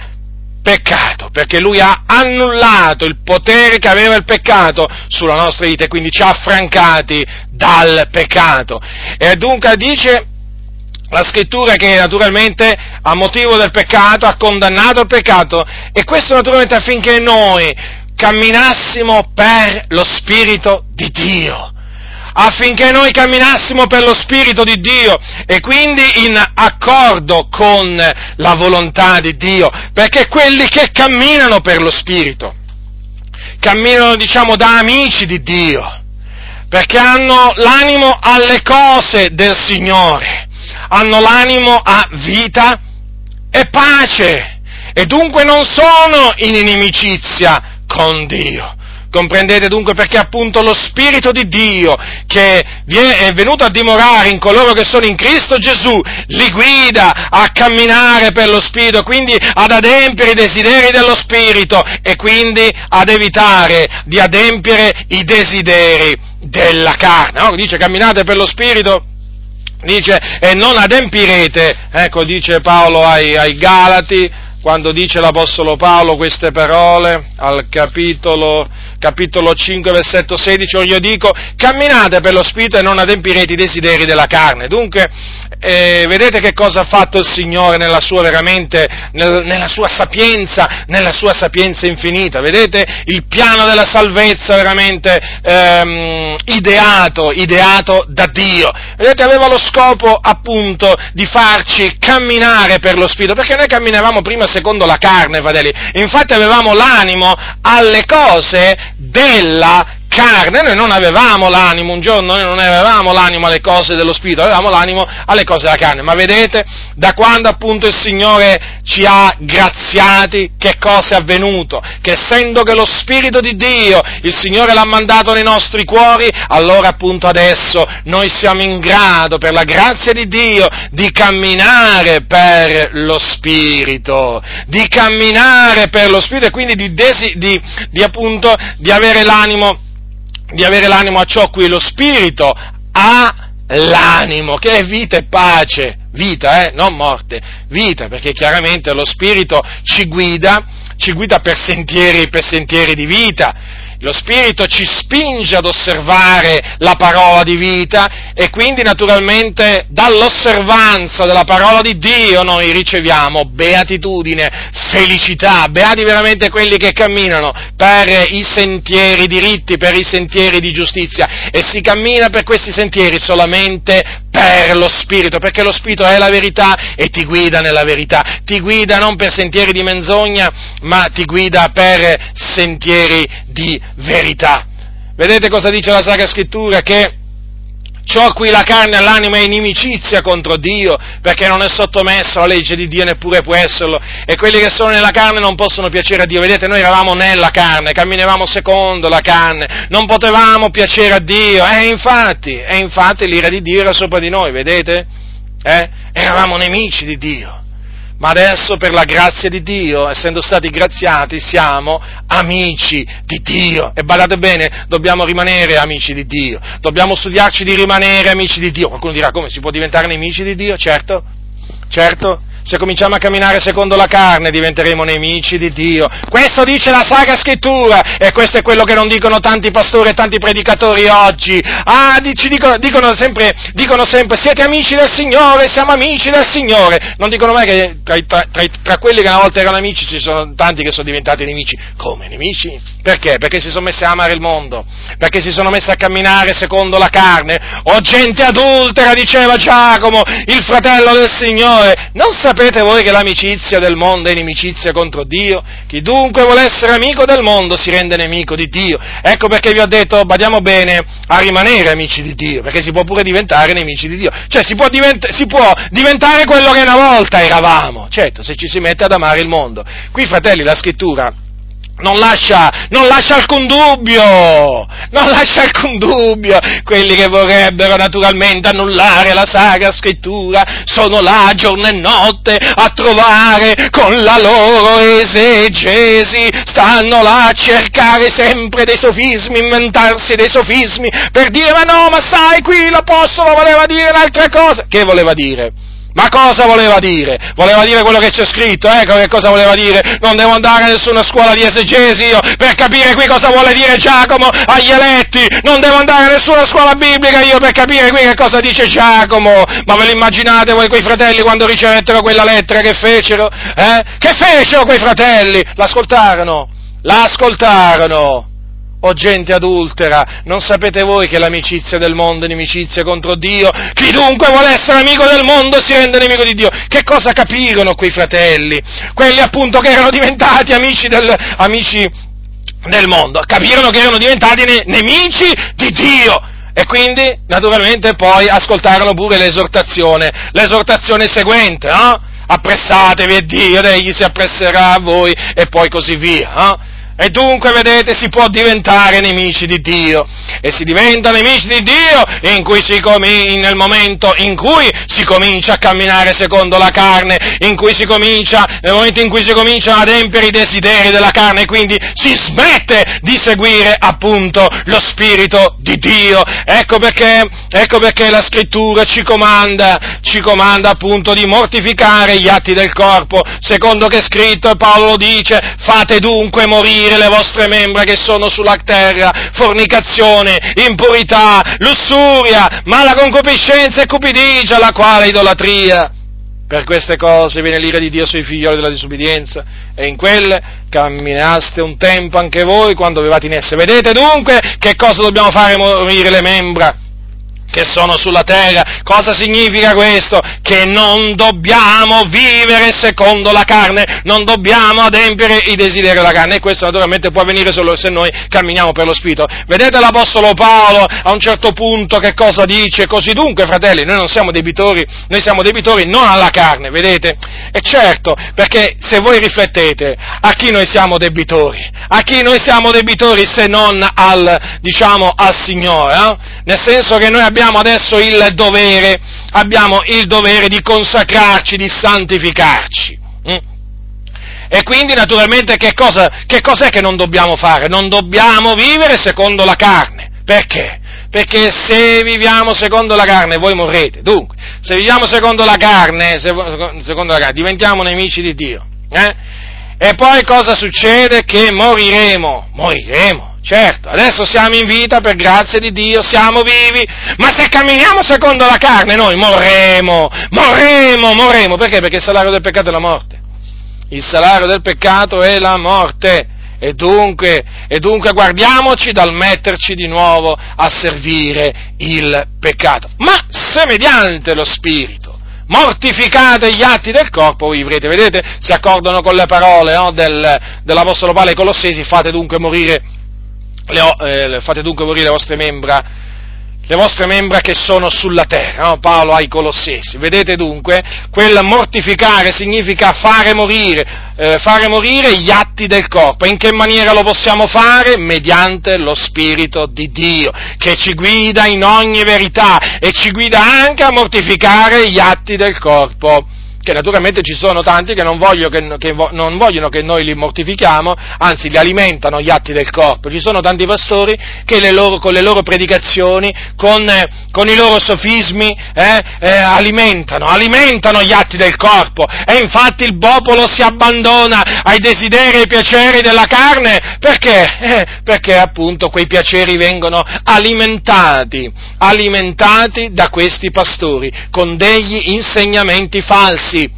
peccato, perché lui ha annullato il potere che aveva il peccato sulla nostra vita e quindi ci ha affrancati dal peccato. E dunque dice la scrittura che naturalmente a motivo del peccato ha condannato il peccato e questo naturalmente affinché noi camminassimo per lo Spirito di Dio affinché noi camminassimo per lo Spirito di Dio e quindi in accordo con la volontà di Dio, perché quelli che camminano per lo Spirito, camminano diciamo da amici di Dio, perché hanno l'animo alle cose del Signore, hanno l'animo a vita e pace e dunque non sono in inimicizia con Dio. Comprendete dunque perché appunto lo Spirito di Dio che è venuto a dimorare in coloro che sono in Cristo Gesù li guida a camminare per lo Spirito, quindi ad adempiere i desideri dello Spirito e quindi ad evitare di adempiere i desideri della carne. No? Dice camminate per lo Spirito dice e non adempirete, ecco dice Paolo ai, ai Galati, quando dice l'Apostolo Paolo queste parole al capitolo capitolo 5, versetto 16, or io dico, camminate per lo Spirito e non adempirete i desideri della carne. Dunque, eh, vedete che cosa ha fatto il Signore nella sua, veramente, nel, nella sua sapienza, nella sua sapienza infinita. Vedete il piano della salvezza veramente ehm, ideato, ideato da Dio. Vedete, aveva lo scopo appunto di farci camminare per lo Spirito, perché noi camminavamo prima secondo la carne, fratelli. Infatti avevamo l'animo alle cose della carne, noi non avevamo l'animo, un giorno noi non avevamo l'animo alle cose dello Spirito, avevamo l'animo alle cose della carne, ma vedete, da quando appunto il Signore ci ha graziati, che cosa è avvenuto? Che essendo che lo Spirito di Dio, il Signore l'ha mandato nei nostri cuori, allora appunto adesso noi siamo in grado, per la grazia di Dio, di camminare per lo Spirito, di camminare per lo Spirito e quindi di, desi, di, di appunto, di avere l'animo di avere l'animo a ciò a cui lo Spirito ha l'animo, che è vita e pace, vita, eh, non morte, vita, perché chiaramente lo Spirito ci guida, ci guida per sentieri, per sentieri di vita, lo Spirito ci spinge ad osservare la parola di vita e quindi naturalmente dall'osservanza della parola di Dio noi riceviamo beatitudine, felicità, beati veramente quelli che camminano per i sentieri diritti, per i sentieri di giustizia. E si cammina per questi sentieri solamente per lo Spirito, perché lo Spirito è la verità e ti guida nella verità, ti guida non per sentieri di menzogna, ma ti guida per sentieri di verità. Vedete cosa dice la Sacra Scrittura? Che ciò a cui la carne e l'anima è inimicizia contro Dio, perché non è sottomesso alla legge di Dio, neppure può esserlo, e quelli che sono nella carne non possono piacere a Dio. Vedete, noi eravamo nella carne, camminavamo secondo la carne, non potevamo piacere a Dio, e infatti, e infatti l'ira di Dio era sopra di noi, vedete? Eh? Eravamo nemici di Dio. Ma adesso per la grazia di Dio, essendo stati graziati, siamo amici di Dio. E badate bene, dobbiamo rimanere amici di Dio, dobbiamo studiarci di rimanere amici di Dio. Qualcuno dirà come si può diventare nemici di Dio? Certo, certo, se cominciamo a camminare secondo la carne diventeremo nemici di Dio. Questo dice la Sacra Scrittura e questo è quello che non dicono tanti pastori e tanti predicatori oggi. Ah, ci dicono, dicono, sempre, dicono sempre siete amici del Signore, siamo amici del Signore. Non dicono mai che tra, tra, tra, tra quelli che una volta erano amici ci sono tanti che sono diventati nemici. Come nemici? Perché? Perché si sono messi a amare il mondo, perché si sono messi a camminare secondo la carne. O gente adultera, diceva Giacomo, il fratello del Signore. Non sapete sapete voi che l'amicizia del mondo è inimicizia contro Dio? Chi dunque vuole essere amico del mondo si rende nemico di Dio. Ecco perché vi ho detto, badiamo bene a rimanere amici di Dio, perché si può pure diventare nemici di Dio. Cioè si può, divent- si può diventare quello che una volta eravamo, certo, se ci si mette ad amare il mondo. Qui, fratelli, la scrittura non lascia, non lascia alcun dubbio, non lascia alcun dubbio. Quelli che vorrebbero naturalmente annullare la Sacra Scrittura sono là giorno e notte a trovare con la loro esegesi, stanno là a cercare sempre dei sofismi, inventarsi dei sofismi per dire ma no, ma sai qui l'Apostolo voleva dire un'altra cosa. Che voleva dire? Ma cosa voleva dire? Voleva dire quello che c'è scritto, ecco che cosa voleva dire. Non devo andare a nessuna scuola di esegesi io per capire qui cosa vuole dire Giacomo agli eletti. Non devo andare a nessuna scuola biblica io per capire qui che cosa dice Giacomo. Ma ve lo immaginate voi quei fratelli quando ricevettero quella lettera che fecero? Eh? Che fecero quei fratelli? L'ascoltarono. L'ascoltarono o gente adultera, non sapete voi che l'amicizia del mondo è inimicizia contro Dio? Chi dunque vuole essere amico del mondo si rende nemico di Dio. Che cosa capirono quei fratelli? Quelli appunto che erano diventati amici del, amici del mondo, capirono che erano diventati ne- nemici di Dio. E quindi, naturalmente, poi ascoltarono pure l'esortazione, l'esortazione seguente, no? Appressatevi e Dio, egli si appresserà a voi, e poi così via, no? E dunque, vedete, si può diventare nemici di Dio. E si diventa nemici di Dio in com- nel momento in cui si comincia a camminare secondo la carne, in cui si comincia, nel momento in cui si cominciano ad adempiere i desideri della carne, quindi si smette di seguire appunto lo Spirito di Dio. Ecco perché, ecco perché la scrittura ci comanda, ci comanda appunto di mortificare gli atti del corpo, secondo che è scritto, Paolo lo dice, fate dunque morire punire le vostre membra che sono sulla terra, fornicazione, impurità, lussuria, mala concupiscenza e cupidigia, la quale idolatria. Per queste cose viene l'ira di Dio sui figlioli della disubbidienza e in quelle camminaste un tempo anche voi quando avevate in esse. Vedete dunque che cosa dobbiamo fare morire le membra? Che sono sulla terra. Cosa significa questo? Che non dobbiamo vivere secondo la carne, non dobbiamo adempiere i desideri della carne e questo naturalmente può avvenire solo se noi camminiamo per lo Spirito. Vedete l'Apostolo Paolo a un certo punto che cosa dice? Così dunque, fratelli, noi non siamo debitori, noi siamo debitori non alla carne, vedete? E certo, perché se voi riflettete a chi noi siamo debitori, a chi noi siamo debitori se non al, diciamo, al Signore, eh? nel senso che noi abbiamo abbiamo adesso il dovere, abbiamo il dovere di consacrarci, di santificarci. Mm? E quindi naturalmente che, cosa, che cos'è che non dobbiamo fare? Non dobbiamo vivere secondo la carne. Perché? Perché se viviamo secondo la carne voi morrete. Dunque, se viviamo secondo la carne, se, secondo la carne diventiamo nemici di Dio. Eh? E poi cosa succede? Che moriremo, moriremo. Certo, adesso siamo in vita per grazia di Dio, siamo vivi, ma se camminiamo secondo la carne noi morremo, morremo, morremo. Perché? Perché il salario del peccato è la morte. Il salario del peccato è la morte. E dunque, e dunque guardiamoci dal metterci di nuovo a servire il peccato. Ma se mediante lo Spirito mortificate gli atti del corpo, vivrete. Vedete? Si accordano con le parole no, del, dell'Apostolo Paolo ai Colossesi, fate dunque morire le, eh, fate dunque morire le vostre membra, le vostre membra che sono sulla terra, no? Paolo ai Colossesi. Vedete dunque, quel mortificare significa fare morire, eh, fare morire gli atti del corpo. In che maniera lo possiamo fare? Mediante lo Spirito di Dio, che ci guida in ogni verità e ci guida anche a mortificare gli atti del corpo che naturalmente ci sono tanti che non, voglio che, che non, vogliono che noi li mortifichiamo, anzi li alimentano gli atti del corpo. Ci sono tanti pastori che le loro, con le loro predicazioni, con, eh, con i loro sofismi, eh, eh, alimentano, alimentano gli atti del corpo e infatti il popolo si abbandona ai desideri e ai piaceri della carne perché? Eh, perché appunto quei piaceri vengono alimentati, alimentati da questi pastori con degli insegnamenti falsi falsi.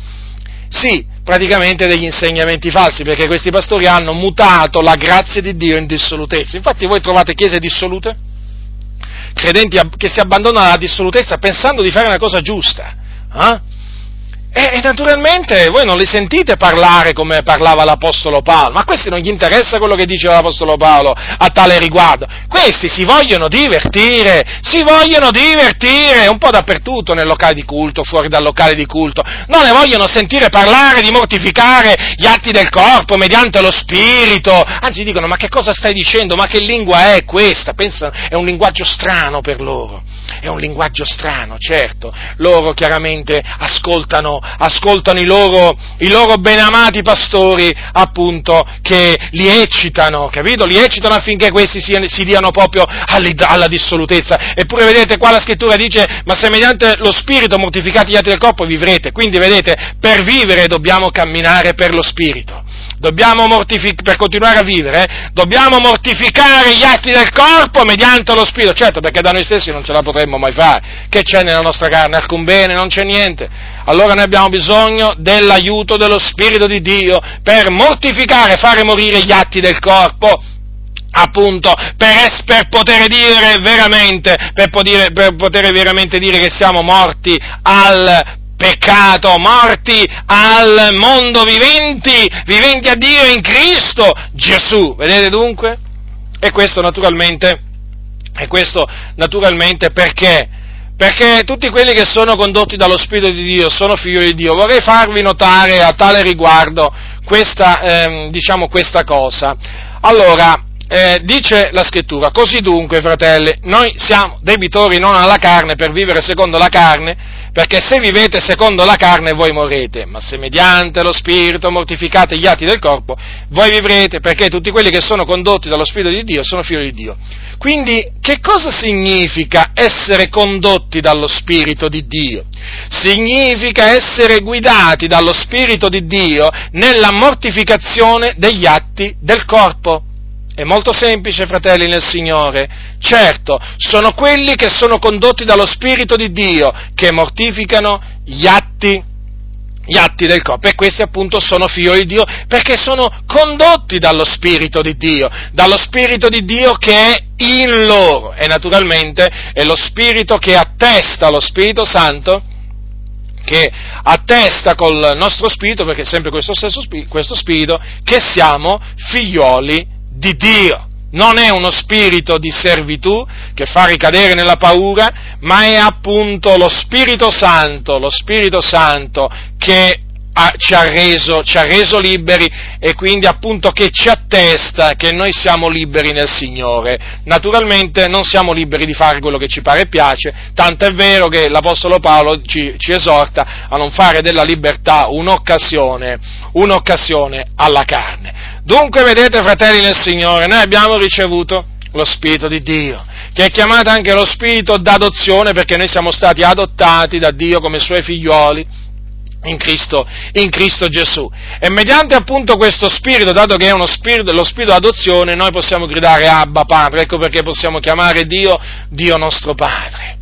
Sì, praticamente degli insegnamenti falsi, perché questi pastori hanno mutato la grazia di Dio in dissolutezza. Infatti voi trovate chiese dissolute? Credenti che si abbandonano alla dissolutezza pensando di fare una cosa giusta. Eh? E, e, naturalmente voi non li sentite parlare come parlava l'Apostolo Paolo, ma a questi non gli interessa quello che dice l'Apostolo Paolo a tale riguardo. Questi si vogliono divertire, si vogliono divertire un po' dappertutto nel locale di culto, fuori dal locale di culto. Non ne vogliono sentire parlare di mortificare gli atti del corpo mediante lo spirito. Anzi dicono, ma che cosa stai dicendo? Ma che lingua è questa? Pensano, è un linguaggio strano per loro. È un linguaggio strano, certo. Loro chiaramente ascoltano ascoltano i loro, i loro benamati pastori, appunto, che li eccitano, capito? Li eccitano affinché questi si, si diano proprio alla dissolutezza. Eppure vedete qua la scrittura dice, ma se mediante lo spirito mortificati gli atti del corpo vivrete. Quindi vedete, per vivere dobbiamo camminare per lo spirito mortific- per continuare a vivere, eh, dobbiamo mortificare gli atti del corpo mediante lo Spirito, certo perché da noi stessi non ce la potremmo mai fare, che c'è nella nostra carne? Alcun bene, non c'è niente. Allora noi abbiamo bisogno dell'aiuto dello Spirito di Dio per mortificare, fare morire gli atti del corpo, appunto per, es- per, poter dire veramente, per poter, per poter veramente dire che siamo morti al peccato, morti al mondo viventi, viventi a Dio in Cristo Gesù. Vedete dunque? E questo naturalmente, e questo naturalmente perché? Perché tutti quelli che sono condotti dallo Spirito di Dio sono figli di Dio. Vorrei farvi notare a tale riguardo questa, ehm, diciamo questa cosa. Allora, eh, dice la scrittura, così dunque, fratelli, noi siamo debitori non alla carne per vivere secondo la carne, perché se vivete secondo la carne voi morrete, ma se mediante lo Spirito mortificate gli atti del corpo, voi vivrete, perché tutti quelli che sono condotti dallo Spirito di Dio sono figli di Dio. Quindi, che cosa significa essere condotti dallo Spirito di Dio? Significa essere guidati dallo Spirito di Dio nella mortificazione degli atti del corpo. È molto semplice, fratelli nel Signore. Certo, sono quelli che sono condotti dallo Spirito di Dio che mortificano gli atti, gli atti del corpo. E questi appunto sono figli di Dio perché sono condotti dallo Spirito di Dio, dallo Spirito di Dio che è in loro. E naturalmente è lo Spirito che attesta, lo Spirito Santo, che attesta col nostro spirito, perché è sempre questo stesso spirito, questo spirito, che siamo figlioli di Dio. Non è uno spirito di servitù che fa ricadere nella paura, ma è appunto lo Spirito Santo, lo Spirito Santo che ha, ci, ha reso, ci ha reso liberi e quindi appunto che ci attesta che noi siamo liberi nel Signore. Naturalmente non siamo liberi di fare quello che ci pare e piace, tanto è vero che l'Apostolo Paolo ci, ci esorta a non fare della libertà un'occasione, un'occasione alla carne. Dunque, vedete, fratelli nel Signore, noi abbiamo ricevuto lo Spirito di Dio, che è chiamato anche lo Spirito d'adozione perché noi siamo stati adottati da Dio come Suoi figlioli in Cristo, in Cristo Gesù. E mediante appunto questo Spirito, dato che è uno spirito, lo Spirito d'adozione, noi possiamo gridare Abba Padre, ecco perché possiamo chiamare Dio Dio nostro Padre.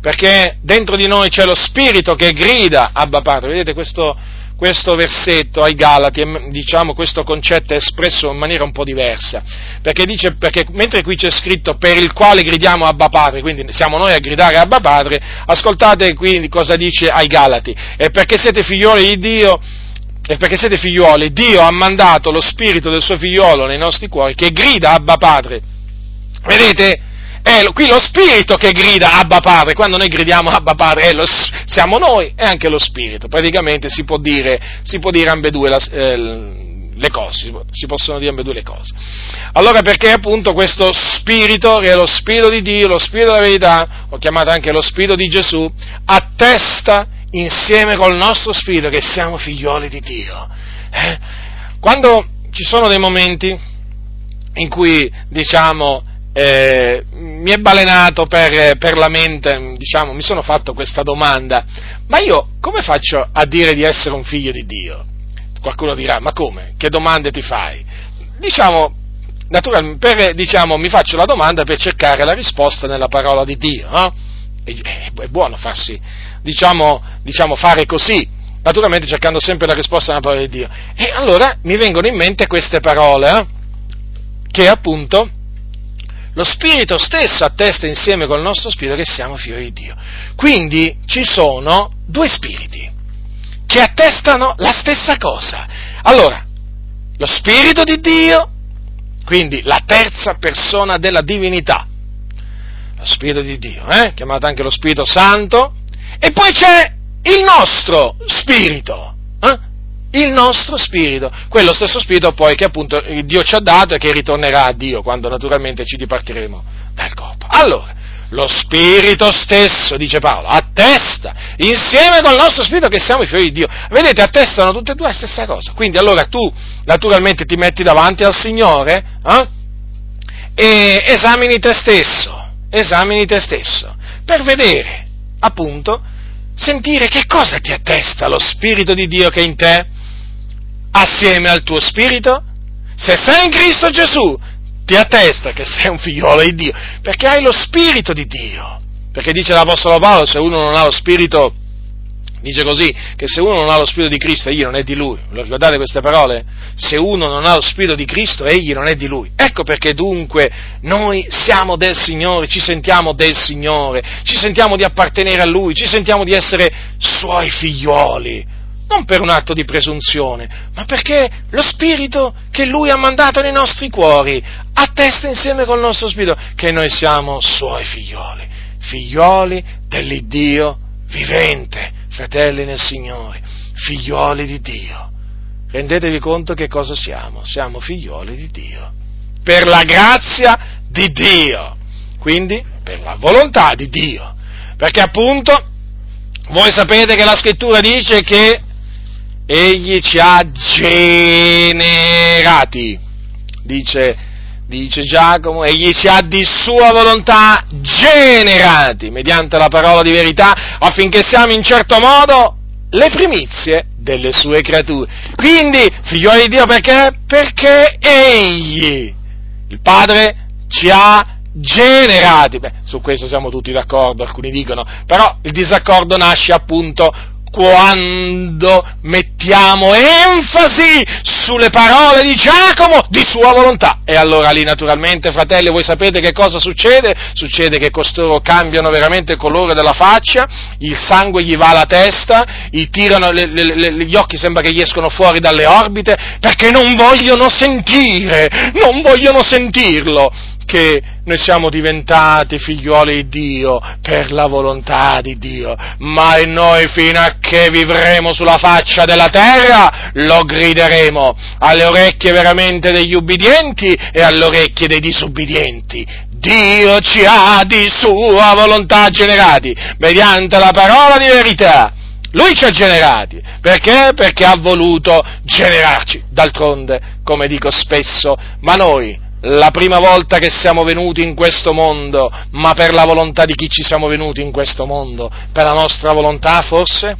Perché dentro di noi c'è lo Spirito che grida Abba Padre, vedete questo questo versetto ai Galati, diciamo, questo concetto è espresso in maniera un po' diversa, perché dice, perché mentre qui c'è scritto per il quale gridiamo Abba Padre, quindi siamo noi a gridare Abba Padre, ascoltate quindi cosa dice ai Galati, e perché siete figlioli di Dio, e perché siete figlioli, Dio ha mandato lo spirito del suo figliolo nei nostri cuori che grida Abba Padre. Vedete? È qui lo spirito che grida Abba Padre, quando noi gridiamo Abba Padre, lo, siamo noi e anche lo spirito. Praticamente si può dire, si può dire ambedue la, eh, le cose, si possono dire ambedue le cose. Allora perché appunto questo spirito, che è lo spirito di Dio, lo spirito della verità, ho chiamato anche lo spirito di Gesù, attesta insieme col nostro spirito che siamo figlioli di Dio. Eh? Quando ci sono dei momenti in cui, diciamo, eh, mi è balenato per, per, la mente, diciamo, mi sono fatto questa domanda, ma io come faccio a dire di essere un figlio di Dio? Qualcuno dirà, ma come? Che domande ti fai? Diciamo, naturalmente, per, diciamo, mi faccio la domanda per cercare la risposta nella parola di Dio, no? È buono farsi, diciamo, diciamo, fare così, naturalmente cercando sempre la risposta nella parola di Dio. E allora mi vengono in mente queste parole, eh? che appunto lo Spirito stesso attesta insieme col nostro Spirito che siamo figli di Dio. Quindi ci sono due Spiriti che attestano la stessa cosa. Allora, lo Spirito di Dio, quindi la terza persona della divinità, lo Spirito di Dio, eh? chiamato anche lo Spirito Santo, e poi c'è il nostro Spirito? Il nostro Spirito, quello stesso Spirito poi che appunto Dio ci ha dato e che ritornerà a Dio quando naturalmente ci dipartiremo dal corpo. Allora, lo Spirito stesso, dice Paolo, attesta insieme col nostro Spirito che siamo i figli di Dio. Vedete, attestano tutte e due la stessa cosa. Quindi allora tu naturalmente ti metti davanti al Signore eh, e esamini te stesso, esamini te stesso, per vedere, appunto, sentire che cosa ti attesta lo Spirito di Dio che è in te, assieme al tuo Spirito. Se sei in Cristo Gesù, ti attesta che sei un figliolo di Dio, perché hai lo spirito di Dio. Perché dice l'Apostolo Paolo, se uno non ha lo spirito, dice così, che se uno non ha lo spirito di Cristo, egli non è di lui. Lo ricordate queste parole? Se uno non ha lo spirito di Cristo, egli non è di lui. Ecco perché dunque noi siamo del Signore, ci sentiamo del Signore, ci sentiamo di appartenere a Lui, ci sentiamo di essere Suoi figlioli non per un atto di presunzione, ma perché lo Spirito che Lui ha mandato nei nostri cuori attesta insieme col nostro Spirito che noi siamo Suoi figlioli, figlioli dell'Iddio vivente, fratelli nel Signore, figlioli di Dio. Rendetevi conto che cosa siamo? Siamo figlioli di Dio, per la grazia di Dio, quindi per la volontà di Dio, perché appunto voi sapete che la scrittura dice che egli ci ha generati, dice, dice Giacomo, egli ci ha di sua volontà generati, mediante la parola di verità, affinché siamo in certo modo le primizie delle sue creature. Quindi, figlioli di Dio, perché? Perché egli, il Padre, ci ha generati. Beh, su questo siamo tutti d'accordo, alcuni dicono, però il disaccordo nasce appunto quando mettiamo enfasi sulle parole di Giacomo di sua volontà. E allora lì naturalmente, fratelli, voi sapete che cosa succede? Succede che costoro cambiano veramente il colore della faccia, il sangue gli va alla testa, gli tirano, le, le, le, gli occhi sembra che gli escono fuori dalle orbite, perché non vogliono sentire, non vogliono sentirlo che noi siamo diventati figliuoli di Dio per la volontà di Dio, ma noi fino a che vivremo sulla faccia della terra lo grideremo alle orecchie veramente degli ubbidienti e alle orecchie dei disubbidienti. Dio ci ha di sua volontà generati mediante la parola di verità. Lui ci ha generati. Perché? Perché ha voluto generarci. D'altronde, come dico spesso, ma noi la prima volta che siamo venuti in questo mondo, ma per la volontà di chi ci siamo venuti in questo mondo? Per la nostra volontà forse?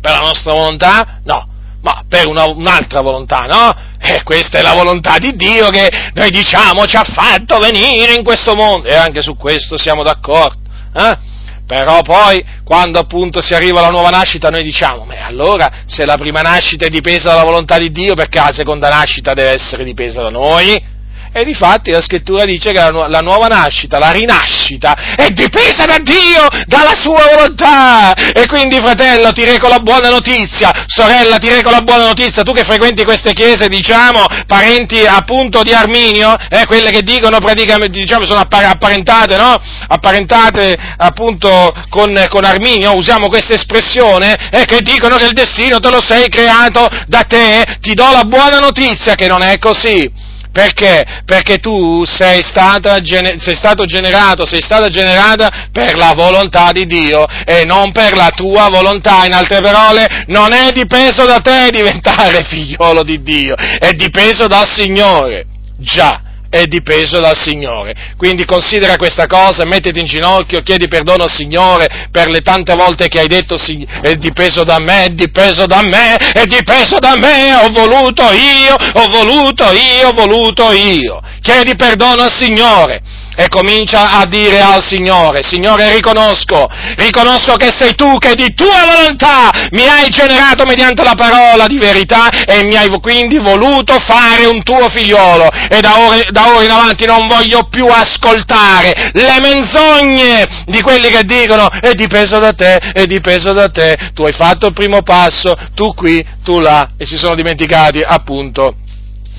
Per la nostra volontà? No, ma per una, un'altra volontà, no? Eh, questa è la volontà di Dio che noi diciamo ci ha fatto venire in questo mondo e anche su questo siamo d'accordo. Eh? Però poi, quando appunto si arriva alla nuova nascita, noi diciamo, ma allora se la prima nascita è dipesa dalla volontà di Dio, perché la seconda nascita deve essere dipesa da noi? E difatti la scrittura dice che la, la, nuova nascita, la rinascita, è dipesa da Dio, dalla sua volontà. E quindi, fratello, ti reco la buona notizia, sorella, ti reco la buona notizia, tu che frequenti queste chiese, diciamo, parenti appunto di Arminio, eh, quelle che dicono praticamente, diciamo, sono apparentate, no? Apparentate appunto con, con Arminio, usiamo questa espressione, eh, che dicono che il destino te lo sei creato da te, ti do la buona notizia che non è così Perché? Perché tu sei, stata, sei stato generato, sei stata generata per la volontà di Dio e non per la tua volontà. In altre parole, non è dipeso da te diventare figliolo di Dio, è dipeso dal Signore. Già è dipeso dal Signore. Quindi considera questa cosa, mettiti in ginocchio, chiedi perdono al Signore per le tante volte che hai detto è dipeso da me, è dipeso da me, è dipeso da me, ho voluto io, ho voluto io, ho voluto io. Chiedi perdono al Signore e comincia a dire al Signore, Signore riconosco, riconosco che sei tu che di tua volontà mi hai generato mediante la parola di verità e mi hai quindi voluto fare un tuo figliolo. E da ora, da ora in avanti non voglio più ascoltare le menzogne di quelli che dicono è dipeso da te, è dipeso da te, tu hai fatto il primo passo, tu qui, tu là e si sono dimenticati appunto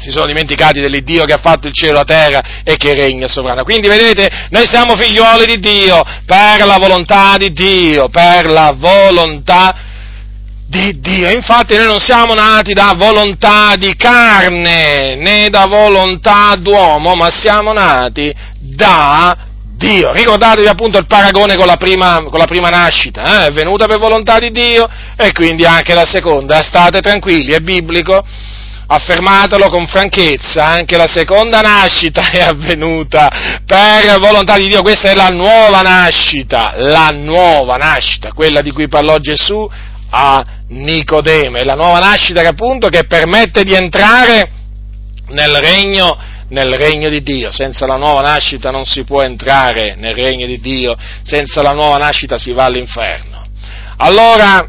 si sono dimenticati dell'Iddio che ha fatto il cielo e la terra e che regna sovrano. Quindi vedete, noi siamo figlioli di Dio per la volontà di Dio, per la volontà di Dio. Infatti noi non siamo nati da volontà di carne né da volontà d'uomo, ma siamo nati da Dio. Ricordatevi appunto il paragone con la prima, con la prima nascita, eh? è venuta per volontà di Dio e quindi anche la seconda. State tranquilli, è biblico affermatelo con franchezza, anche la seconda nascita è avvenuta per volontà di Dio, questa è la nuova nascita, la nuova nascita, quella di cui parlò Gesù a Nicodemo, è la nuova nascita che appunto che permette di entrare nel regno, nel regno di Dio, senza la nuova nascita non si può entrare nel regno di Dio, senza la nuova nascita si va all'inferno. Allora,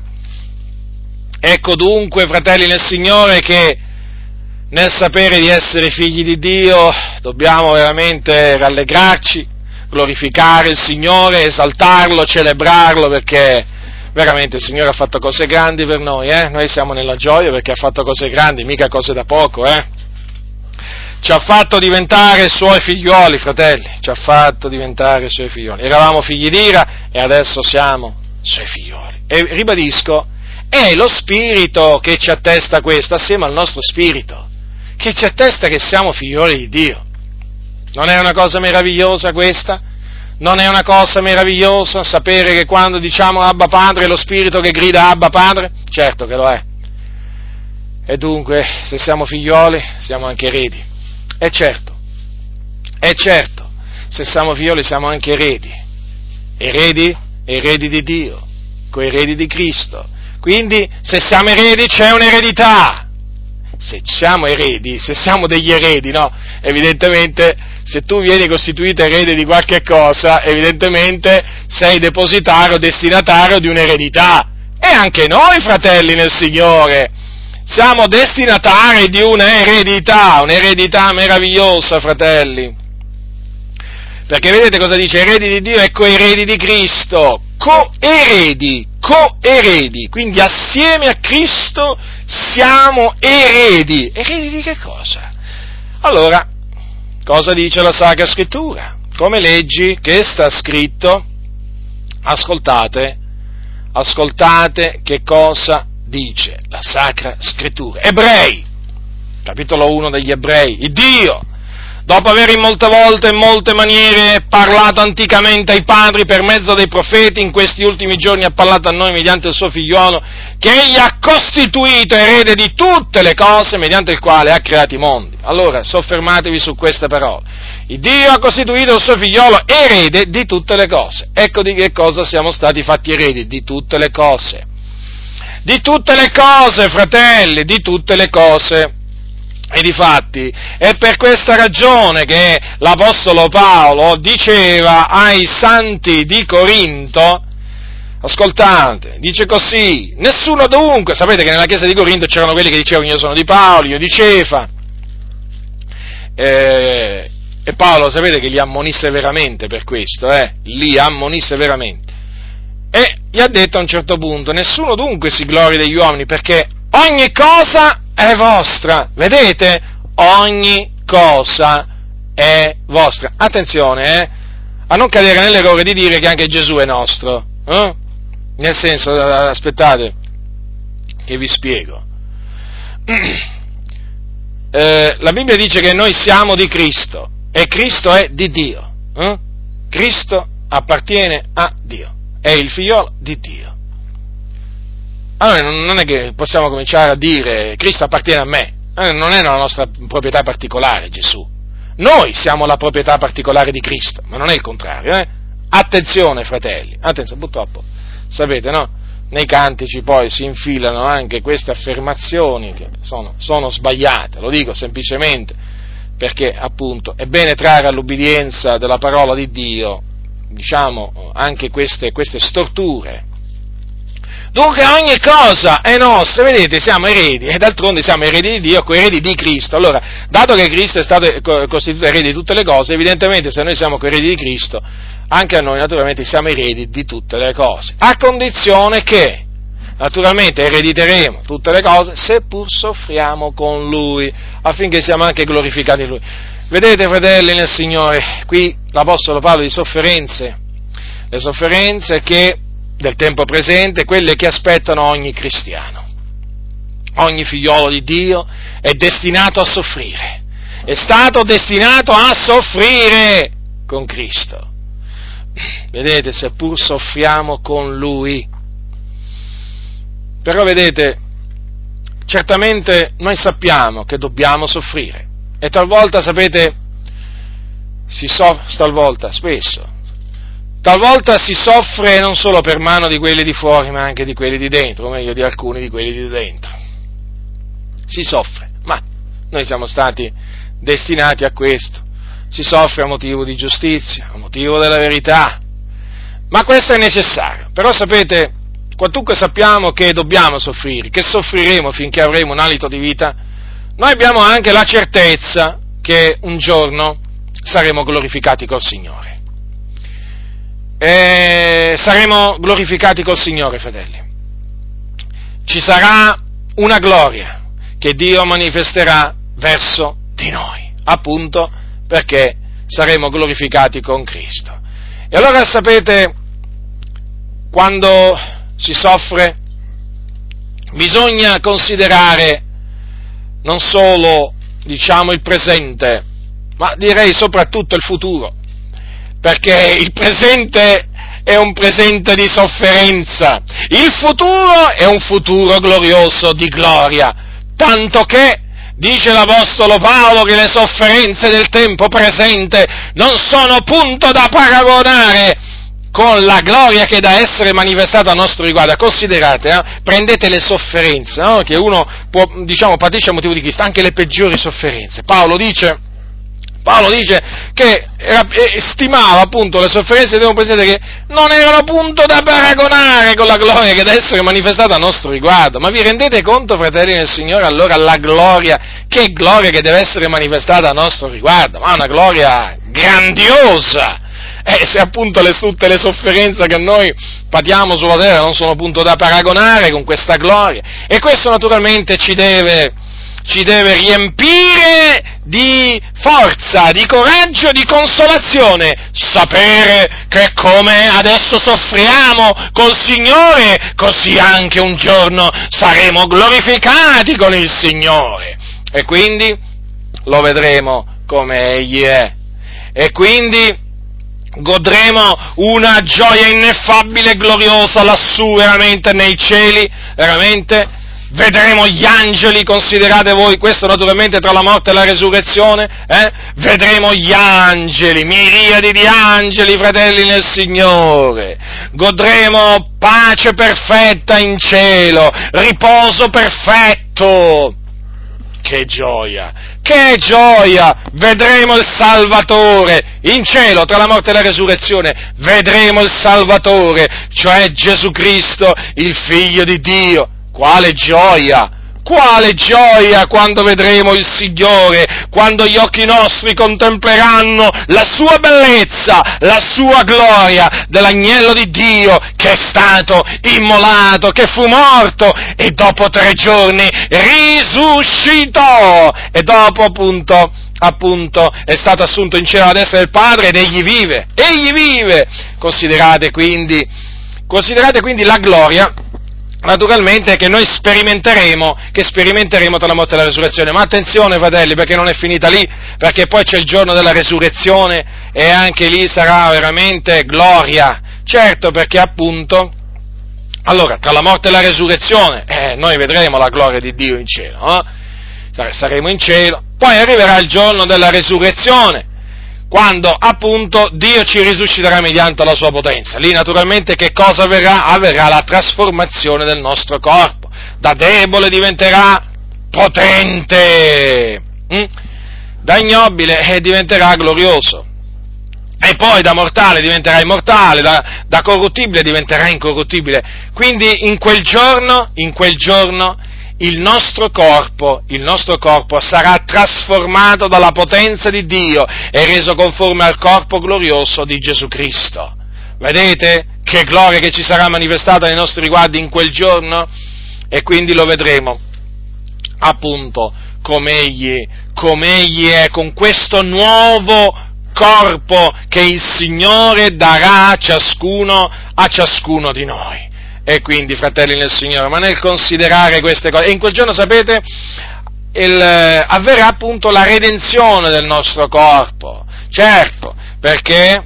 ecco dunque, fratelli nel Signore, che nel sapere di essere figli di Dio dobbiamo veramente rallegrarci, glorificare il Signore, esaltarlo, celebrarlo perché veramente il Signore ha fatto cose grandi per noi, eh? noi siamo nella gioia perché ha fatto cose grandi, mica cose da poco, eh? ci ha fatto diventare suoi figlioli, fratelli, ci ha fatto diventare suoi figlioli. Eravamo figli d'ira e adesso siamo suoi figlioli. E ribadisco, è lo Spirito che ci attesta questo, assieme al nostro Spirito che ci attesta che siamo figlioli di Dio. Non è una cosa meravigliosa questa? Non è una cosa meravigliosa sapere che quando diciamo Abba Padre è lo Spirito che grida Abba Padre? Certo che lo è. E dunque, se siamo figlioli, siamo anche eredi. E certo, è certo, se siamo figlioli siamo anche eredi. Eredi? Eredi di Dio, coeredi di Cristo. Quindi, se siamo eredi c'è un'eredità se siamo eredi, se siamo degli eredi, no? Evidentemente, se tu vieni costituito erede di qualche cosa, evidentemente sei depositario, destinatario di un'eredità. E anche noi, fratelli nel Signore, siamo destinatari di un'eredità, un'eredità meravigliosa, fratelli. Perché vedete cosa dice? Eredi di Dio e coeredi di Cristo, coeredi, coeredi, quindi assieme a Cristo siamo eredi. Eredi di che cosa? Allora, cosa dice la Sacra Scrittura? Come leggi che sta scritto? Ascoltate, ascoltate che cosa dice la Sacra Scrittura. Ebrei, capitolo 1 degli Ebrei, il Dio dopo aver in molte volte e in molte maniere parlato anticamente ai padri per mezzo dei profeti, in questi ultimi giorni ha parlato a noi mediante il suo figliolo, che egli ha costituito erede di tutte le cose mediante il quale ha creato i mondi. Allora, soffermatevi su queste parole. Il Dio ha costituito il suo figliolo erede di tutte le cose. Ecco di che cosa siamo stati fatti eredi, di tutte le cose. Di tutte le cose, fratelli, di tutte le cose. E difatti è per questa ragione che l'Apostolo Paolo diceva ai santi di Corinto, ascoltate, dice così, nessuno dunque, sapete che nella chiesa di Corinto c'erano quelli che dicevano io sono di Paolo, io di Cefa, eh, e Paolo sapete che li ammonisse veramente per questo, eh? li ammonisse veramente. E gli ha detto a un certo punto, nessuno dunque si glori degli uomini perché ogni cosa è vostra. Vedete? Ogni cosa è vostra. Attenzione, eh, a non cadere nell'errore di dire che anche Gesù è nostro. Eh? Nel senso, aspettate, che vi spiego. eh, la Bibbia dice che noi siamo di Cristo e Cristo è di Dio. Eh? Cristo appartiene a Dio, è il figliolo di Dio. Allora non è che possiamo cominciare a dire Cristo appartiene a me, eh, non è una nostra proprietà particolare Gesù. Noi siamo la proprietà particolare di Cristo, ma non è il contrario. Eh? Attenzione, fratelli, attenzione, purtroppo, sapete, no? Nei cantici poi si infilano anche queste affermazioni che sono, sono sbagliate, lo dico semplicemente perché appunto è bene trarre all'ubbidienza della parola di Dio, diciamo, anche queste, queste storture Dunque ogni cosa è nostra, vedete, siamo eredi, e d'altronde siamo eredi di Dio, coeredi di Cristo. Allora, dato che Cristo è stato costituito erede di tutte le cose, evidentemente se noi siamo coeredi di Cristo, anche noi naturalmente siamo eredi di tutte le cose, a condizione che, naturalmente, erediteremo tutte le cose, seppur soffriamo con Lui, affinché siamo anche glorificati in Lui. Vedete, fratelli nel Signore, qui l'Apostolo parla di sofferenze, le sofferenze che del tempo presente, quelle che aspettano ogni cristiano. Ogni figliolo di Dio è destinato a soffrire, è stato destinato a soffrire con Cristo. Vedete, seppur soffriamo con Lui. Però vedete, certamente noi sappiamo che dobbiamo soffrire e talvolta, sapete, si soffre, talvolta, spesso, Talvolta si soffre non solo per mano di quelli di fuori, ma anche di quelli di dentro, o meglio di alcuni di quelli di dentro. Si soffre, ma noi siamo stati destinati a questo. Si soffre a motivo di giustizia, a motivo della verità. Ma questo è necessario. Però sapete, quantunque sappiamo che dobbiamo soffrire, che soffriremo finché avremo un alito di vita, noi abbiamo anche la certezza che un giorno saremo glorificati col Signore e saremo glorificati col Signore, fratelli. Ci sarà una gloria che Dio manifesterà verso di noi, appunto perché saremo glorificati con Cristo. E allora sapete, quando si soffre, bisogna considerare non solo, diciamo, il presente, ma direi soprattutto il futuro perché il presente è un presente di sofferenza, il futuro è un futuro glorioso di gloria, tanto che dice l'Apostolo Paolo che le sofferenze del tempo presente non sono punto da paragonare con la gloria che da essere manifestata a nostro riguardo. Considerate, eh, prendete le sofferenze no? che uno può, diciamo, patisce a motivo di Cristo, anche le peggiori sofferenze. Paolo dice Paolo dice che era, stimava appunto le sofferenze di un presente che non erano appunto da paragonare con la gloria che deve essere manifestata a nostro riguardo. Ma vi rendete conto, fratelli del Signore, allora la gloria, che gloria che deve essere manifestata a nostro riguardo? Ma una gloria grandiosa! Eh, se appunto le, tutte le sofferenze che noi patiamo sulla terra non sono appunto da paragonare con questa gloria. E questo naturalmente ci deve, ci deve riempire di forza, di coraggio, di consolazione, sapere che come adesso soffriamo col Signore, così anche un giorno saremo glorificati con il Signore. E quindi lo vedremo come Egli è. E quindi godremo una gioia ineffabile e gloriosa lassù veramente nei cieli, veramente vedremo gli angeli, considerate voi questo naturalmente tra la morte e la resurrezione, eh? vedremo gli angeli, miriadi di angeli, fratelli nel Signore, godremo pace perfetta in cielo, riposo perfetto. Che gioia, che gioia! Vedremo il Salvatore in cielo tra la morte e la resurrezione. Vedremo il Salvatore, cioè Gesù Cristo, il Figlio di Dio quale gioia! Quale gioia quando vedremo il Signore, quando gli occhi nostri contempleranno la sua bellezza, la sua gloria dell'agnello di Dio che è stato immolato, che fu morto e dopo tre giorni risuscitò e dopo appunto appunto è stato assunto in cielo ad essere il Padre ed egli vive, egli vive. Considerate quindi, considerate quindi la gloria naturalmente che noi sperimenteremo, che sperimenteremo tra la morte e la resurrezione. Ma attenzione, fratelli, perché non è finita lì, perché poi c'è il giorno della resurrezione e anche lì sarà veramente gloria. Certo, perché appunto, allora, tra la morte e la resurrezione, eh, noi vedremo la gloria di Dio in cielo, no? saremo in cielo, poi arriverà il giorno della resurrezione, quando appunto Dio ci risusciterà mediante la sua potenza. Lì naturalmente che cosa avverrà? Avverrà la trasformazione del nostro corpo. Da debole diventerà potente, mm? da ignobile eh, diventerà glorioso. E poi da mortale diventerà immortale, da, da corruttibile diventerà incorruttibile. Quindi in quel giorno, in quel giorno, il nostro corpo, il nostro corpo sarà trasformato dalla potenza di Dio e reso conforme al corpo glorioso di Gesù Cristo. Vedete che gloria che ci sarà manifestata nei nostri riguardi in quel giorno? E quindi lo vedremo appunto come egli, come egli è con questo nuovo corpo che il Signore darà a ciascuno, a ciascuno di noi e quindi fratelli nel Signore, ma nel considerare queste cose, e in quel giorno sapete, il, eh, avverrà appunto la redenzione del nostro corpo, certo, perché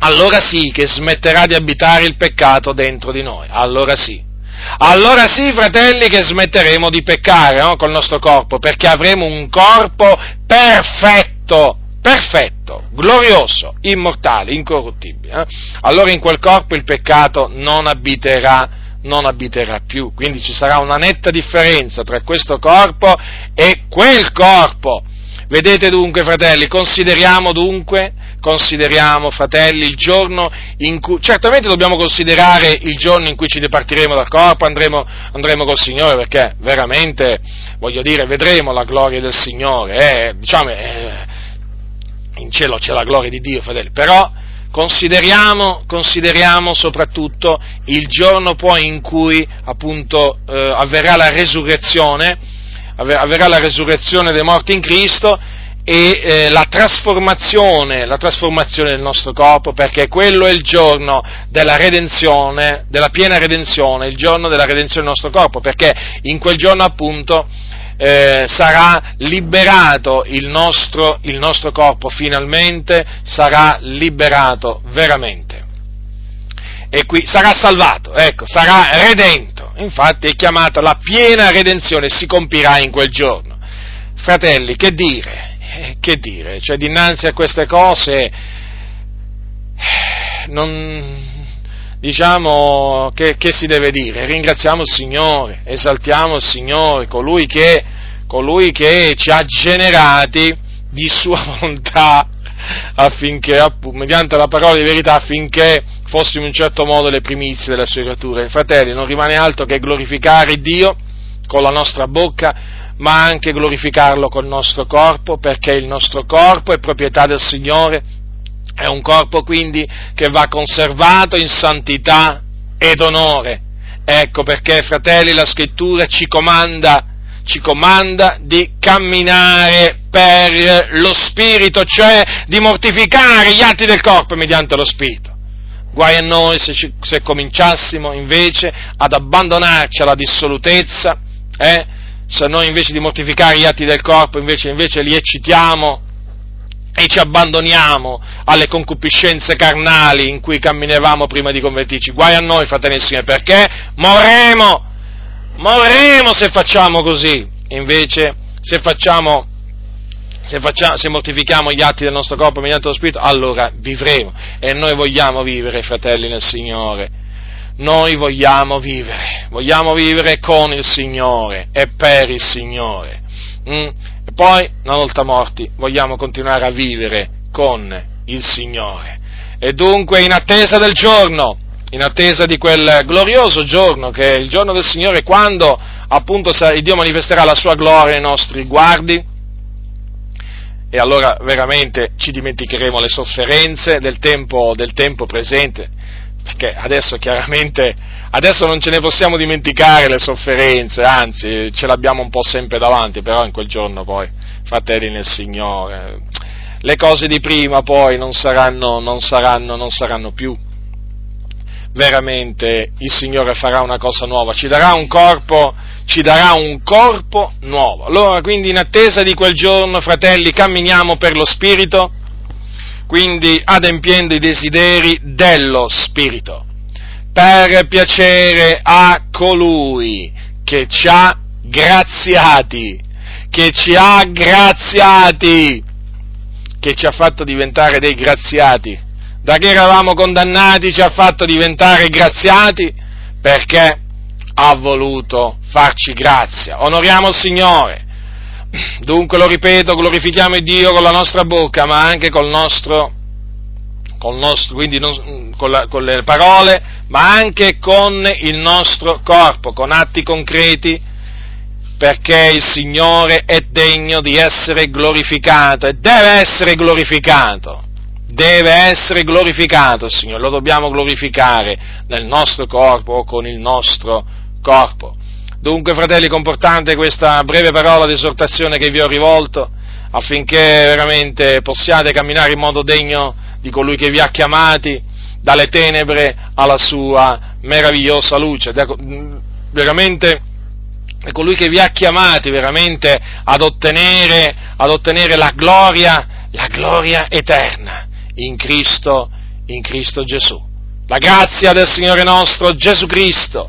allora sì che smetterà di abitare il peccato dentro di noi, allora sì. Allora sì, fratelli, che smetteremo di peccare no, col nostro corpo, perché avremo un corpo perfetto, perfetto, glorioso, immortale, incorruttibile. Eh? Allora in quel corpo il peccato non abiterà, non abiterà più. Quindi ci sarà una netta differenza tra questo corpo e quel corpo. Vedete dunque, fratelli, consideriamo dunque, consideriamo, fratelli, il giorno in cui, certamente dobbiamo considerare il giorno in cui ci dipartiremo dal corpo, andremo, andremo col Signore, perché veramente, voglio dire, vedremo la gloria del Signore, eh, diciamo, eh, in cielo c'è la gloria di Dio, fratelli, però consideriamo, consideriamo soprattutto il giorno poi in cui appunto eh, avverrà la resurrezione, avverrà la resurrezione dei morti in Cristo e eh, la, trasformazione, la trasformazione del nostro corpo, perché quello è il giorno della redenzione, della piena redenzione, il giorno della redenzione del nostro corpo, perché in quel giorno appunto eh, sarà liberato il nostro, il nostro corpo, finalmente sarà liberato veramente. E qui sarà salvato, ecco, sarà redento. Infatti è chiamata la piena redenzione, si compirà in quel giorno. Fratelli, che dire? Eh, che dire? Cioè, dinanzi a queste cose, non, diciamo, che, che, si deve dire? Ringraziamo il Signore, esaltiamo il Signore, colui che, colui che ci ha generati di sua volontà affinché, mediante la parola di verità, affinché fossimo in certo modo le primizie delle sue creature. Fratelli, non rimane altro che glorificare Dio con la nostra bocca, ma anche glorificarlo col nostro corpo, perché il nostro corpo è proprietà del Signore è un corpo quindi che va conservato in santità ed onore. Ecco perché, fratelli, la scrittura ci comanda, ci comanda di camminare per lo Spirito, cioè di mortificare gli atti del corpo mediante lo Spirito. Guai a noi se, ci, se cominciassimo invece ad abbandonarci alla dissolutezza, eh? se noi invece di mortificare gli atti del corpo invece, invece li eccitiamo e ci abbandoniamo alle concupiscenze carnali in cui camminavamo prima di convertirci. Guai a noi, fratelli e signori, perché morremo, morremo se facciamo così. Invece, se facciamo, se, facciamo, se mortifichiamo gli atti del nostro corpo mediante lo Spirito, allora vivremo. E noi vogliamo vivere, fratelli nel Signore. Noi vogliamo vivere, vogliamo vivere con il Signore e per il Signore. Mm? Poi, una volta morti, vogliamo continuare a vivere con il Signore. E dunque, in attesa del giorno, in attesa di quel glorioso giorno che è il giorno del Signore, quando appunto Dio manifesterà la sua gloria ai nostri guardi, e allora veramente ci dimenticheremo le sofferenze del tempo, del tempo presente, perché adesso chiaramente Adesso non ce ne possiamo dimenticare le sofferenze, anzi ce l'abbiamo un po' sempre davanti, però in quel giorno poi, fratelli nel Signore, le cose di prima poi non saranno, non saranno, non saranno più. veramente il Signore farà una cosa nuova, ci darà un corpo, ci darà un corpo nuovo. Allora, quindi in attesa di quel giorno, fratelli, camminiamo per lo Spirito, quindi adempiendo i desideri dello Spirito, per piacere a colui che ci ha graziati, che ci ha graziati, che ci ha fatto diventare dei graziati da che eravamo condannati ci ha fatto diventare graziati perché ha voluto farci grazia. Onoriamo il Signore. Dunque lo ripeto, glorifichiamo il Dio con la nostra bocca, ma anche col nostro, col nostro quindi non, con, la, con le parole, ma anche con il nostro corpo, con atti concreti, perché il Signore è degno di essere glorificato e deve essere glorificato deve essere glorificato, Signore, lo dobbiamo glorificare nel nostro corpo o con il nostro corpo. Dunque, fratelli, comportante questa breve parola di esortazione che vi ho rivolto affinché veramente possiate camminare in modo degno di colui che vi ha chiamati dalle tenebre alla sua meravigliosa luce. Veramente è colui che vi ha chiamati veramente ad ottenere, ad ottenere la gloria, la gloria eterna in Cristo, in Cristo Gesù. La grazia del Signore nostro Gesù Cristo